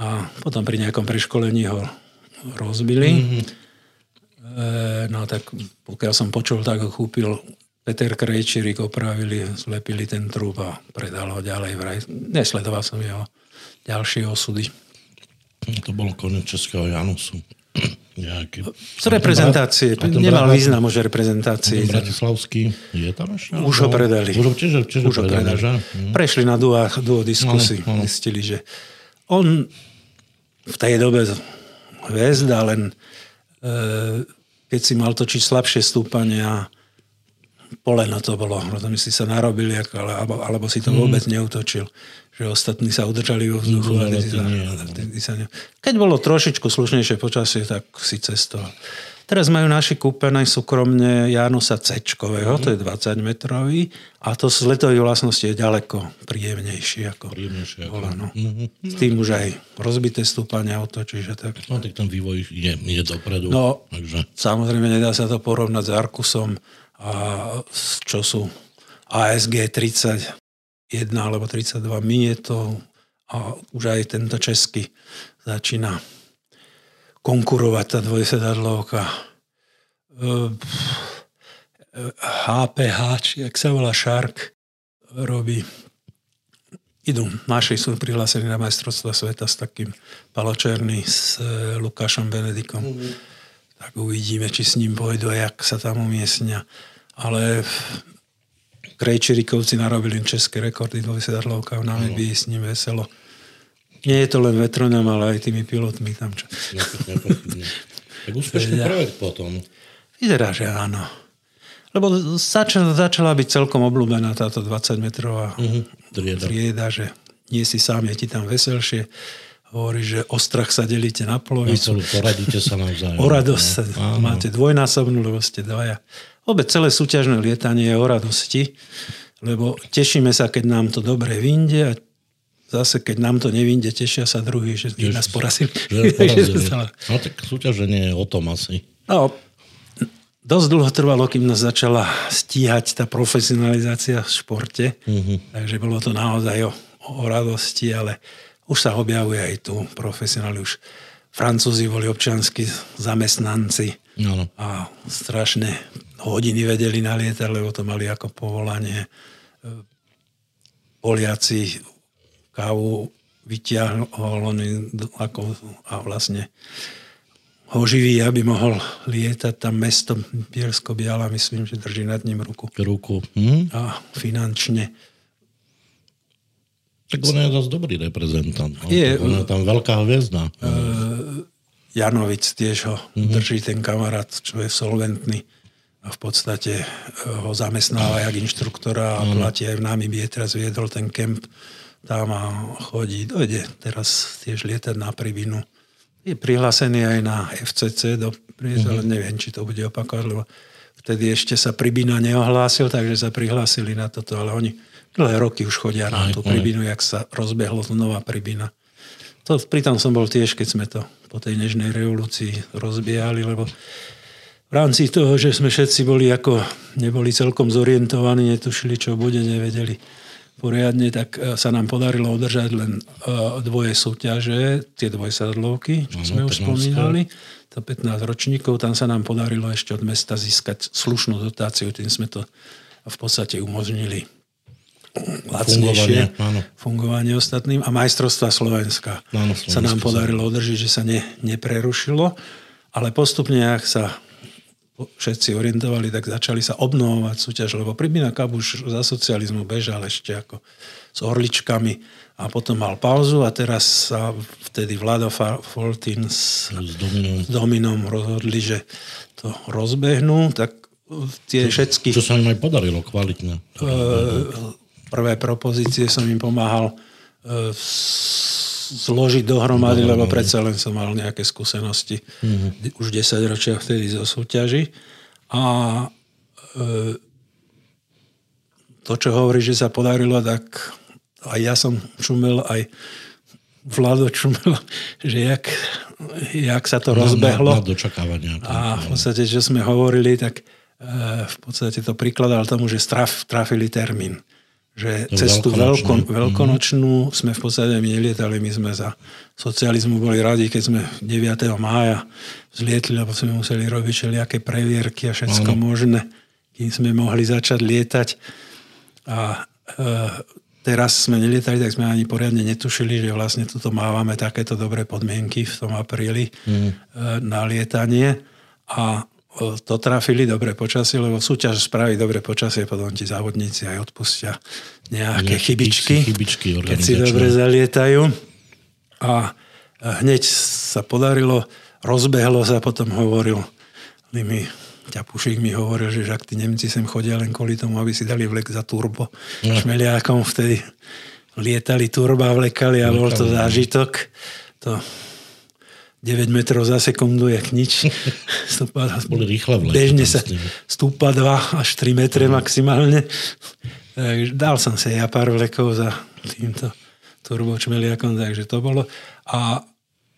a potom pri nejakom preškolení ho rozbili. Mm-hmm. E, no tak pokiaľ som počul, tak ho kúpil Peter Krejčírik, opravili, zlepili ten trúb a predal ho ďalej. Vraj. Nesledoval som jeho ďalšie osudy. To bolo konec Českého Janusu. Nejaký. Z reprezentácie. Nemal význam už reprezentácie. Bratislavský je tam ešte? Už ho predali. Už ho, čiže, čiže už ho predali. Že? Mhm. Prešli na duo, duo diskusy. No, no. Zistili, že on v tej dobe hviezda, len e, keď si mal točiť slabšie stúpania, poleno to bolo, rozumiem, si sa narobili, alebo, alebo si to mhm. vôbec neutočil že ostatní sa udržali vo vzduchu. Mm, sa, sa ne... Keď bolo trošičku slušnejšie počasie, tak si cestoval. Teraz majú naši kúpené súkromne Janusa C, mm. to je 20 metrový a to z letovej vlastnosti je ďaleko príjemnejší ako príjemnejšie bola. No. Mm-hmm. S tým už aj rozbité stúpania otočíš. Tak... No tak ten vývoj je, je dopredu. No, takže... samozrejme nedá sa to porovnať s Arkusom a čo sú ASG 30 1 alebo 32 to a už aj tento český začína konkurovať tá dvojsedadlovka. HPH, či jak sa volá Shark, robí idú, naši sú prihlásení na majstrovstva sveta s takým Paločerný, s e, Lukášom Benedikom. Mm-hmm. Tak uvidíme, či s ním pôjdu a jak sa tam umiestnia. Ale Krejčirikovci narobili české rekordy vo sedadlovkách, nám by s ním veselo. Nie je to len vetroňom, ale aj tými pilotmi tam. Čo... tak úspešný projekt potom. Vyzerá, že áno. Lebo začala, začala byť celkom obľúbená táto 20-metrová uh-huh. trieda. trieda, že nie si sám, je ti tam veselšie. Hovorí, že o strach sa delíte na polovicu. Na poradíte sa navzájom. O radosť sa máte dvojnásobnú, lebo ste dvaja. Vôbec celé súťažné lietanie je o radosti, lebo tešíme sa, keď nám to dobre vyjde a zase, keď nám to nevinde, tešia sa druhí, že, že nás porazili. [laughs] no tak súťaženie je o tom asi. No, dosť dlho trvalo, kým nás začala stíhať tá profesionalizácia v športe, mm-hmm. takže bolo to naozaj o, o radosti, ale už sa objavuje aj tu profesionáli, už Francúzi boli občanskí zamestnanci no. a strašne hodiny vedeli nalietať, lebo to mali ako povolanie. Poliaci kávu vyťahol ako, a vlastne ho živí, aby mohol lietať tam mesto Bielsko Biala, myslím, že drží nad ním ruku. Ruku. Hm? A finančne. Tak on je dosť dobrý reprezentant. No. Je, on je tam veľká hviezda. Uh, Janovic tiež ho uh-huh. drží ten kamarát, čo je solventný v podstate e, ho zamestnáva jak inštruktora a mm. platí aj v Namibie. Teraz viedol ten kemp tam a chodí, dojde teraz tiež lietať na Pribinu. Je prihlásený aj na FCC, do, mm-hmm. ale neviem, či to bude opakovať, lebo vtedy ešte sa Pribina neohlásil, takže sa prihlásili na toto, ale oni dlhé roky už chodia na tú Pribinu, jak sa rozbehlo nová Pribina. To, pritom som bol tiež, keď sme to po tej nežnej revolúcii rozbiehali, lebo v rámci toho, že sme všetci boli ako, neboli celkom zorientovaní, netušili, čo bude, nevedeli poriadne, tak e, sa nám podarilo udržať len e, dvoje súťaže, tie dvojsadlovky, čo sme už spomínali, to 15 ročníkov, tam sa nám podarilo ešte od mesta získať slušnú dotáciu, tým sme to v podstate umožnili lacnejšie fungovanie, fungovanie ostatným. A majstrovstva Slovenska áno, sa nám podarilo udržiť, že sa ne, neprerušilo, ale postupne, ak sa všetci orientovali, tak začali sa obnovovať súťaž, lebo Pribina už za socializmu bežal ešte ako s orličkami a potom mal pauzu a teraz sa vtedy Vlado Foltin s, s, dominom. s Dominom rozhodli, že to rozbehnú, tak tie čo, všetky... Čo sa im aj podarilo kvalitne. Prvé propozície som im pomáhal e, zložiť dohromady, lebo predsa len som mal nejaké skúsenosti mm-hmm. už 10 ročia vtedy zo súťaži. A e, to, čo hovorí, že sa podarilo, tak aj ja som čumel, aj Vlado čumel, [laughs] že jak, jak sa to rozbehlo. Na, na, na a v podstate, že sme hovorili, tak e, v podstate to prikladal tomu, že straf, trafili termín že cestu veľko, veľkonočnú sme v podstate nelietali, my sme za socializmu boli radi, keď sme 9. mája zlietli, lebo sme museli robiť všelijaké previerky a všetko ano. možné, kým sme mohli začať lietať. A e, teraz sme nelietali, tak sme ani poriadne netušili, že vlastne tuto mávame takéto dobré podmienky v tom apríli mm. e, na lietanie. A to trafili dobre počasie, lebo súťaž spraví dobre počasie, potom ti závodníci aj odpustia nejaké ne, chybičky, chybičky keď si dobre zalietajú. A hneď sa podarilo, rozbehlo sa, potom hovoril mi, Ťapušik mi hovoril, že ak tí Nemci sem chodia len kvôli tomu, aby si dali vlek za turbo. No. Šmeliakom vtedy lietali turba, vlekali a bol to zážitok. To 9 metrov za sekundu, jak nič. [laughs] Stúpa, Boli rýchle vleky. Bežne sa stúpa 2 až 3 metre maximálne. Takže dal som sa ja pár vlekov za týmto turbočmeliakom, takže to bolo. A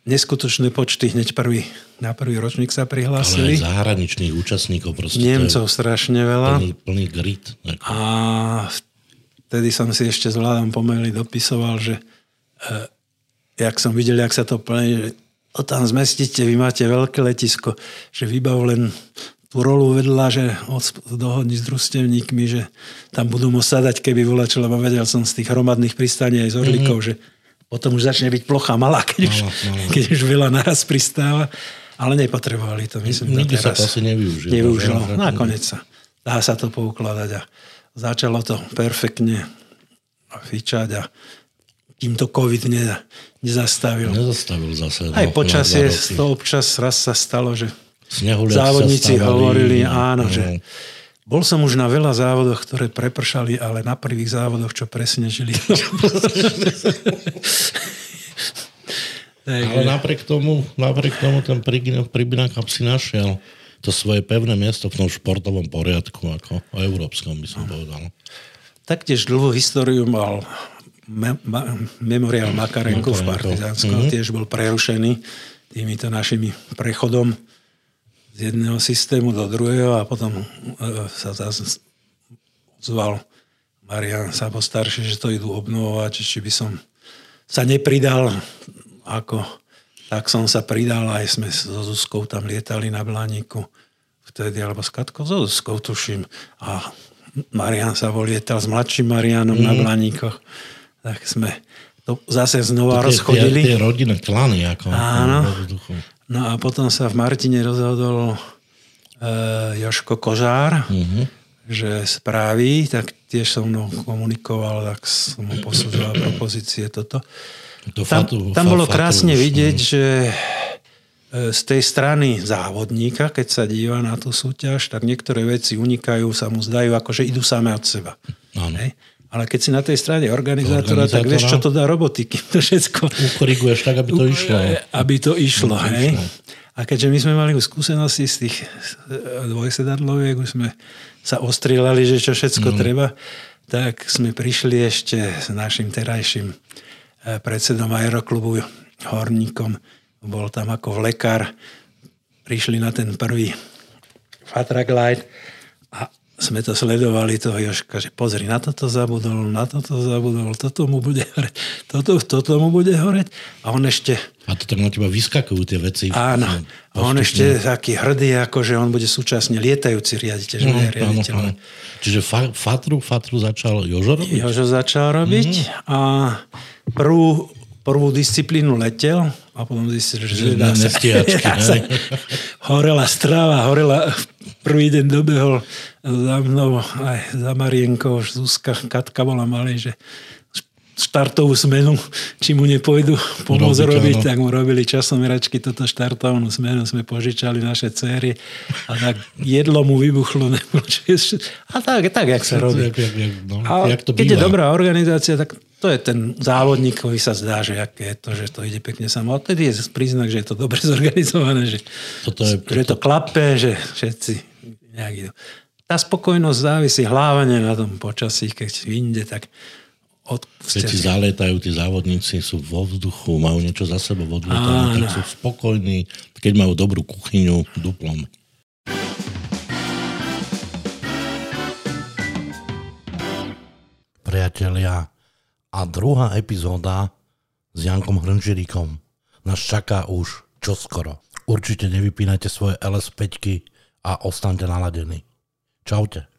neskutočné počty, hneď prvý, na prvý ročník sa prihlásili. Ale zahraničných účastníkov proste. Nemcov strašne veľa. Plný, plný grit. Ako. A vtedy som si ešte s vládom pomaly dopisoval, že eh, jak som videl, jak sa to plní, to tam zmestíte, vy máte veľké letisko, že vybav len tú rolu vedľa, že dohodni s družstevníkmi, že tam budú môcť sadať, keby volačil, lebo vedel som z tých hromadných pristání aj z Orlikov, mm-hmm. že potom už začne byť plocha malá, keď, malá, už, malá. keď už veľa naraz pristáva. Ale nepotrebovali to, myslím, Nikdy sa to asi nevyužilo. Nevyužilo. Nakoniec sa. Dá sa to poukladať a začalo to perfektne fičať a kým to COVID ne, nezastavil. Nezastavil zase. Aj počasie to občas raz sa stalo, že Snehuliak závodníci hovorili, áno, no. že bol som už na veľa závodoch, ktoré prepršali, ale na prvých závodoch, čo presne žili. [laughs] ale napriek tomu, napriek tomu ten Pribina Cup si našiel to svoje pevné miesto v tom športovom poriadku, ako o európskom by som povedal. Taktiež dlhú históriu mal me, ma, memoriál Makarenko v Partizánskom mm-hmm. tiež bol prerušený týmito našimi prechodom z jedného systému do druhého a potom e, sa zase zval Marian Sabo starší, že to idú obnovovať, či by som sa nepridal ako tak som sa pridal, aj sme so Zuzkou tam lietali na Blaníku vtedy, alebo s Katkou, so Zuzkou tuším. A Marian sa volietal s mladším Marianom mm. na Blaníkoch tak sme to zase znova tie, rozchodili. Tie, tie rodinné klany. Ako Áno. No a potom sa v Martine rozhodol e, Joško Kožár, uh-huh. že spraví, tak tiež so mnou komunikoval, tak som mu posúdzoval propozície toto. To tam, fatu, tam bolo fatu, krásne fatu, vidieť, uh-huh. že e, z tej strany závodníka, keď sa díva na tú súťaž, tak niektoré veci unikajú, sa mu zdajú, ako že idú same od seba. Áno. Ale keď si na tej strane organizátora, organizátora tak vieš, čo to dá robotiky. To všetko... Ukoriguješ tak, aby to išlo. Aby to išlo, aby hej. Išlo. A keďže my sme mali skúsenosti z tých e, dvojsedadloviek, už sme sa ostrieľali, že čo všetko mm. treba, tak sme prišli ešte s našim terajším e, predsedom aeroklubu Horníkom. Bol tam ako lekár. Prišli na ten prvý Fatraglide a sme to sledovali toho Joška, že pozri, na toto zabudol, na toto zabudol, toto mu bude horeť, toto, toto mu bude horeť. A on ešte... A to tak na teba vyskakujú tie veci. Áno. A on ešte taký hrdý, ako že on bude súčasne lietajúci riaditeľ. No, riaditeľ. Áno, áno. Čiže fa, Fatru, Fatru začal Jožo robiť? Jožo začal robiť mm. a prvú, prvú disciplínu letel a potom zistil, že, dá sa, sa, [laughs] horela strava, horela prvý deň dobehol za mnou aj za Marienkou, Zuzka, Katka bola malý, že štartovú smenu, či mu nepôjdu pomôcť robiť, tak mu robili časomeračky toto štartovnú smenu, sme požičali naše céry a tak jedlo mu vybuchlo. A tak, tak, jak sa [laughs] robí. No, a keď je dobrá organizácia, tak to je ten závodník, ktorý sa zdá, že aké je to, že to ide pekne samo. A tedy je príznak, že je to dobre [laughs] zorganizované, že, Toto je, že to klape, že všetci nejak idú. Tá spokojnosť závisí hlavne na tom počasí, keď vyjde, tak Keď si zalietajú, tí závodníci sú vo vzduchu, majú niečo za sebou odlietané, tak sú spokojní, keď majú dobrú kuchyňu, duplom. Priatelia. A druhá epizóda s Jankom Hrnžiríkom nás čaká už čoskoro. Určite nevypínajte svoje LS5 a ostaňte naladení. Čaute.